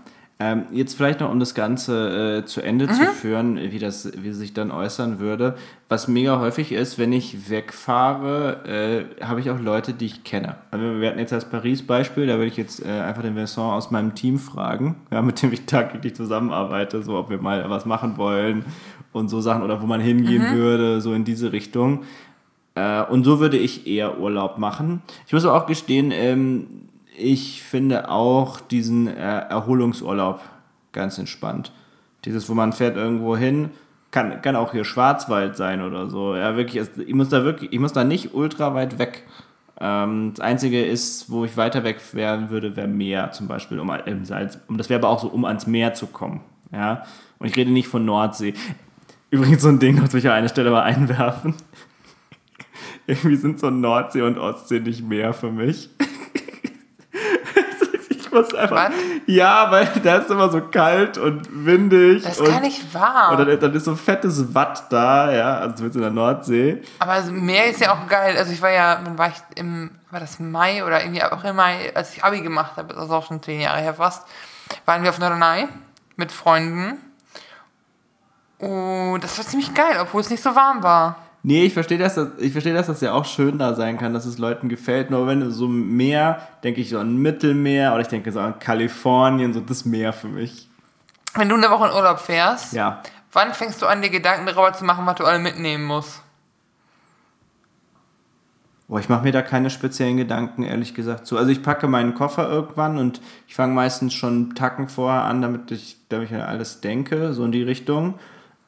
Ähm, jetzt vielleicht noch, um das Ganze äh, zu Ende zu führen, wie das, wie sich dann äußern würde. Was mega häufig ist, wenn ich wegfahre, äh, habe ich auch Leute, die ich kenne. Also wir hatten jetzt das Paris-Beispiel, da würde ich jetzt äh, einfach den Vincent aus meinem Team fragen, ja, mit dem ich tagtäglich zusammenarbeite, so ob wir mal was machen wollen und so Sachen oder wo man hingehen würde, so in diese Richtung. Äh, und so würde ich eher Urlaub machen. Ich muss aber auch gestehen, ähm, ich finde auch diesen äh, Erholungsurlaub ganz entspannt. Dieses, wo man fährt irgendwo hin, kann, kann auch hier Schwarzwald sein oder so. Ja, wirklich, ich muss da wirklich, ich muss da nicht ultra weit weg. Ähm, das Einzige ist, wo ich weiter weg werden würde, wäre Meer zum Beispiel, um, im Salz, um das wäre aber auch so, um ans Meer zu kommen. Ja, und ich rede nicht von Nordsee. Übrigens so ein Ding, das ich an einer Stelle mal einwerfen. Irgendwie sind so Nordsee und Ostsee nicht mehr für mich. Ich muss einfach. Was? Ja, weil da ist immer so kalt und windig. Das ist und, gar nicht wahr. Und dann, dann ist so fettes Watt da, ja, also zumindest in der Nordsee. Aber also Meer ist ja auch geil. Also ich war ja, wann war ich im, war das Mai oder irgendwie auch im Mai, als ich Abi gemacht habe, das ist auch schon zehn Jahre her fast, waren wir auf Norderney mit Freunden. Und das war ziemlich geil, obwohl es nicht so warm war. Nee, ich verstehe das, ich verstehe, dass das ja auch schön da sein kann, dass es Leuten gefällt. Nur wenn du so Meer, denke ich so an Mittelmeer oder ich denke so an Kalifornien, so das Meer für mich. Wenn du eine Woche in Urlaub fährst, Ja. wann fängst du an, dir Gedanken darüber zu machen, was du alle mitnehmen musst? Boah, ich mache mir da keine speziellen Gedanken, ehrlich gesagt. So, also ich packe meinen Koffer irgendwann und ich fange meistens schon Tacken vorher an, damit ich, damit ich an alles denke, so in die Richtung.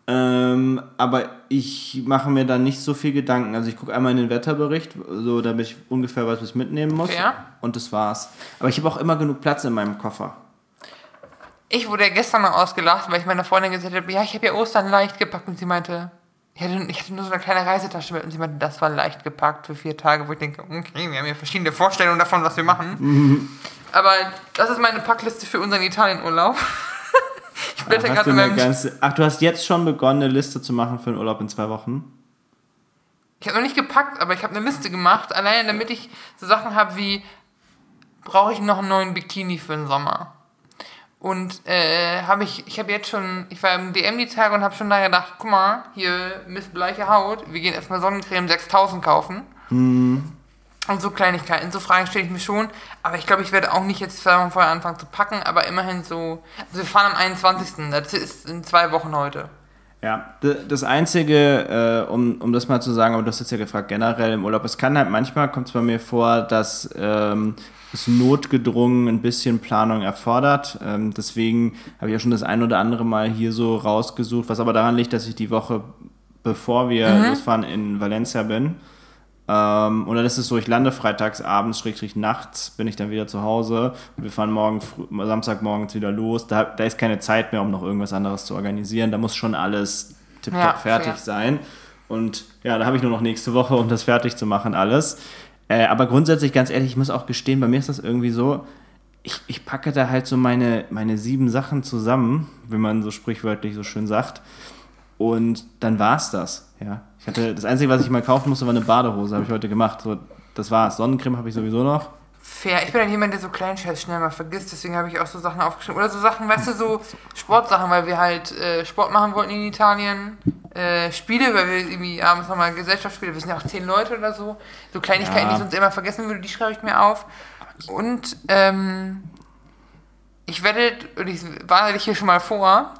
Ähm, aber ich mache mir da nicht so viel Gedanken. Also ich gucke einmal in den Wetterbericht, so damit ich ungefähr weiß, was ich mitnehmen muss. Fair. Und das war's. Aber ich habe auch immer genug Platz in meinem Koffer. Ich wurde ja gestern mal ausgelacht, weil ich meiner Freundin gesagt habe, ja, ich habe ja Ostern leicht gepackt und sie meinte, Ich hatte, ich hatte nur so eine kleine Reisetasche mit und sie meinte, das war leicht gepackt für vier Tage, wo ich denke, okay, wir haben ja verschiedene Vorstellungen davon, was wir machen. Mhm. Aber das ist meine Packliste für unseren Italienurlaub. Ich blätter gerade in eine meinem ganze, ach, du hast jetzt schon begonnen, eine Liste zu machen für einen Urlaub in zwei Wochen? Ich habe noch nicht gepackt, aber ich habe eine Liste gemacht, alleine damit ich so Sachen habe wie, brauche ich noch einen neuen Bikini für den Sommer? Und äh, habe ich, ich habe jetzt schon, ich war im DM die Tage und habe schon da gedacht, guck mal, hier Miss Bleiche Haut, wir gehen erstmal Sonnencreme 6000 kaufen. Und so Kleinigkeiten, so Fragen stelle ich mir schon. Aber ich glaube, ich werde auch nicht jetzt zwei Wochen vorher anfangen zu packen, aber immerhin so. Also wir fahren am 21. Das ist in zwei Wochen heute. Ja, das Einzige, äh, um, um das mal zu sagen, aber du hast jetzt ja gefragt, generell im Urlaub, es kann halt manchmal, kommt es bei mir vor, dass ähm, es notgedrungen ein bisschen Planung erfordert. Ähm, deswegen habe ich ja schon das ein oder andere Mal hier so rausgesucht, was aber daran liegt, dass ich die Woche, bevor wir losfahren, in Valencia bin. Ähm, und dann ist es so, ich lande freitags abends, schrägstrich nachts, bin ich dann wieder zu Hause und wir fahren morgen früh, Samstagmorgens wieder los. Da, da ist keine Zeit mehr, um noch irgendwas anderes zu organisieren. Da muss schon alles tipptopp Ja, fertig fair. sein. Und ja, da habe ich nur noch nächste Woche, um das fertig zu machen, alles. Äh, aber grundsätzlich, ganz ehrlich, ich muss auch gestehen, bei mir ist das irgendwie so, ich, ich packe da halt so meine, meine sieben Sachen zusammen, wie man so sprichwörtlich so schön sagt. Und dann war's das. Ja. Ich hatte, das Einzige, was ich mal kaufen musste, war eine Badehose, habe ich heute gemacht. So, das war's. Sonnencreme habe ich sowieso noch. Fair. Ich bin dann jemand, der so Kleinscheiß schnell mal vergisst, deswegen habe ich auch so Sachen aufgeschrieben. Oder so Sachen, weißt du, so Sportsachen, weil wir halt äh, Sport machen wollten in Italien. Äh, Spiele, weil wir irgendwie abends nochmal Gesellschaftsspiele, wir sind ja auch zehn Leute oder so. So Kleinigkeiten, Ja. die ich sonst immer vergessen würde, die schreibe ich mir auf. Und ähm, ich werde, ich warne dich hier schon mal vor,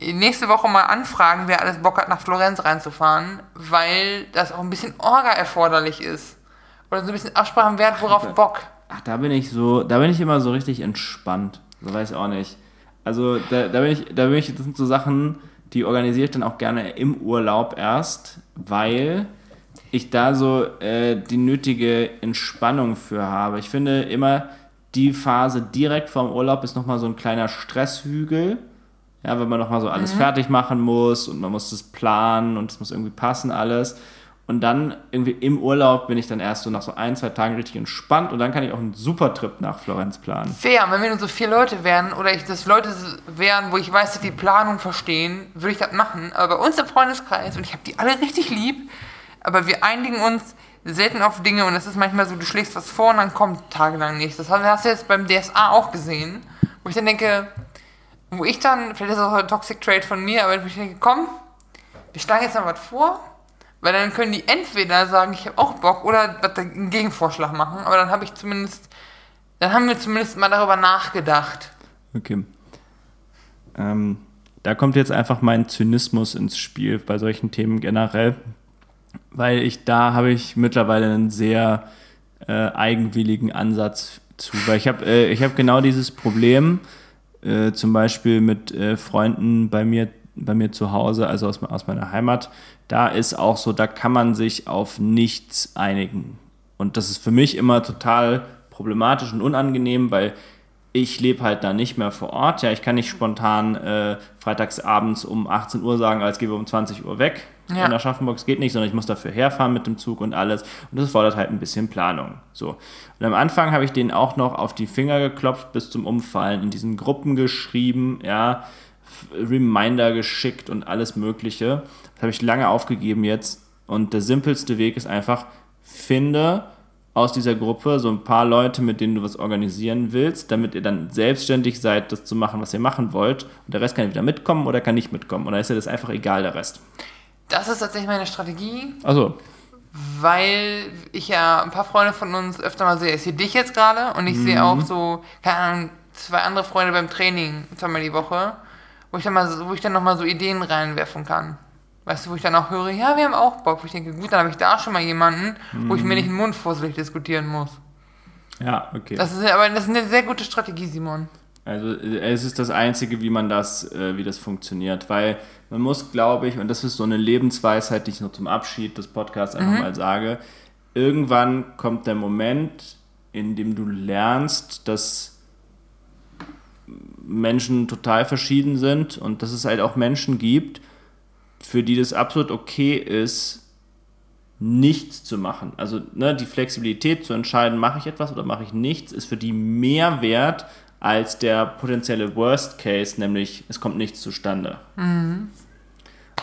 nächste Woche mal anfragen, wer alles Bock hat, nach Florenz reinzufahren, weil das auch ein bisschen Orga erforderlich ist. Oder so ein bisschen Absprachen wert, worauf Bock. Ach, da bin ich so, da bin ich immer so richtig entspannt. So weiß ich auch nicht. Also da, da bin ich, da bin ich, das sind so Sachen, die organisiere ich dann auch gerne im Urlaub erst, weil ich da so äh, die nötige Entspannung für habe. Ich finde immer, die Phase direkt vorm Urlaub ist nochmal so ein kleiner Stresshügel. Ja, wenn man nochmal so alles fertig machen muss und man muss das planen und es muss irgendwie passen alles. Und dann irgendwie im Urlaub bin ich dann erst so nach so ein, zwei Tagen richtig entspannt und dann kann ich auch einen super Trip nach Florenz planen. Fair, wenn wir nur so vier Leute wären oder ich das Leute wären, wo ich weiß, dass die Planung verstehen, würde ich das machen. Aber bei uns im Freundeskreis, und ich habe die alle richtig lieb, aber wir einigen uns selten auf Dinge und es ist manchmal so, du schlägst was vor und dann kommt tagelang nichts. Das hast du jetzt beim DSA auch gesehen, wo ich dann denke, wo ich dann, vielleicht ist das auch ein Toxic Trade von mir, aber ich denke, komm, wir schlagen jetzt mal was vor, weil dann können die entweder sagen, ich habe auch Bock oder einen Gegenvorschlag machen, aber dann habe ich zumindest, dann haben wir zumindest mal darüber nachgedacht. Okay. Ähm, da kommt jetzt einfach mein Zynismus ins Spiel bei solchen Themen generell, weil ich da habe ich mittlerweile einen sehr äh, eigenwilligen Ansatz zu, weil ich habe äh, ich habe genau dieses Problem, äh, zum Beispiel mit äh, Freunden bei mir bei mir zu Hause, also aus, aus meiner Heimat, da ist auch so, da kann man sich auf nichts einigen. Und das ist für mich immer total problematisch und unangenehm, weil ich lebe halt da nicht mehr vor Ort. Ja, ich kann nicht spontan äh, freitags abends um 18 Uhr sagen, als wir um 20 Uhr weg Ja. in Aschaffenburg. Das geht nicht, sondern ich muss dafür herfahren mit dem Zug und alles. Und das fordert halt ein bisschen Planung. So. Und am Anfang habe ich denen auch noch auf die Finger geklopft bis zum Umfallen, in diesen Gruppen geschrieben, ja, Reminder geschickt und alles Mögliche. Das habe ich lange aufgegeben jetzt. Und der simpelste Weg ist einfach, finde aus dieser Gruppe so ein paar Leute, mit denen du was organisieren willst, damit ihr dann selbstständig seid, das zu machen, was ihr machen wollt. Und der Rest kann entweder mitkommen oder kann nicht mitkommen. Oder ist dir das einfach egal, der Rest? Das ist tatsächlich meine Strategie, Also, weil ich ja ein paar Freunde von uns öfter mal sehe. Ich sehe dich jetzt gerade und ich sehe auch so, keine Ahnung, zwei andere Freunde beim Training zweimal die Woche, wo ich dann mal, so- wo ich dann nochmal so Ideen reinwerfen kann. Weißt du, wo ich dann auch höre, ja, wir haben auch Bock. Wo ich denke, gut, dann habe ich da schon mal jemanden, wo ich mir nicht den Mund fusselig diskutieren muss. ja, okay. Das ist aber das ist eine sehr gute Strategie, Simon. Also äh, es ist das Einzige, wie man das, äh, wie das funktioniert, weil man muss, glaube ich, und das ist so eine Lebensweisheit, die ich noch zum Abschied des Podcasts einfach mal sage, irgendwann kommt der Moment, in dem du lernst, dass Menschen total verschieden sind und dass es halt auch Menschen gibt, für die das absolut okay ist, nichts zu machen. Also ne, die Flexibilität zu entscheiden, mache ich etwas oder mache ich nichts, ist für die mehr wert als der potenzielle Worst Case, nämlich es kommt nichts zustande. Mhm.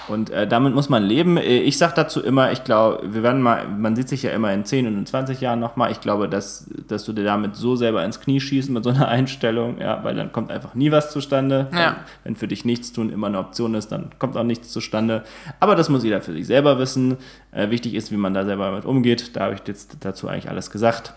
Und äh, damit muss man leben. Äh, ich sage dazu immer, ich glaube, wir werden mal, man sieht sich ja immer in 10 und in 20 Jahren nochmal. Ich glaube, dass, dass du dir damit so selber ins Knie schießt mit so einer Einstellung, ja, weil dann kommt einfach nie was zustande. Ja. Wenn für dich nichts tun immer eine Option ist, dann kommt auch nichts zustande. Aber das muss jeder für sich selber wissen. Äh, wichtig ist, wie man da selber damit umgeht. Da habe ich jetzt dazu eigentlich alles gesagt.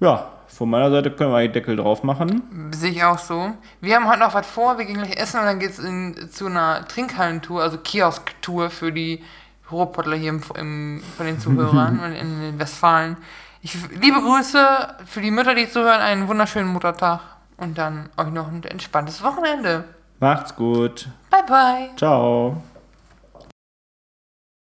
Ja, von meiner Seite können wir einen Deckel drauf machen. Sehe ich auch so. Wir haben heute noch was vor. Wir gehen gleich essen und dann geht es zu einer Trinkhallentour, also Kiosk-Tour für die Ruhrpottler hier im, im, von den Zuhörern und in den Westfalen. Ich, liebe Grüße für die Mütter, die zuhören. Einen wunderschönen Muttertag und dann euch noch ein entspanntes Wochenende. Macht's gut. Bye, bye. Ciao.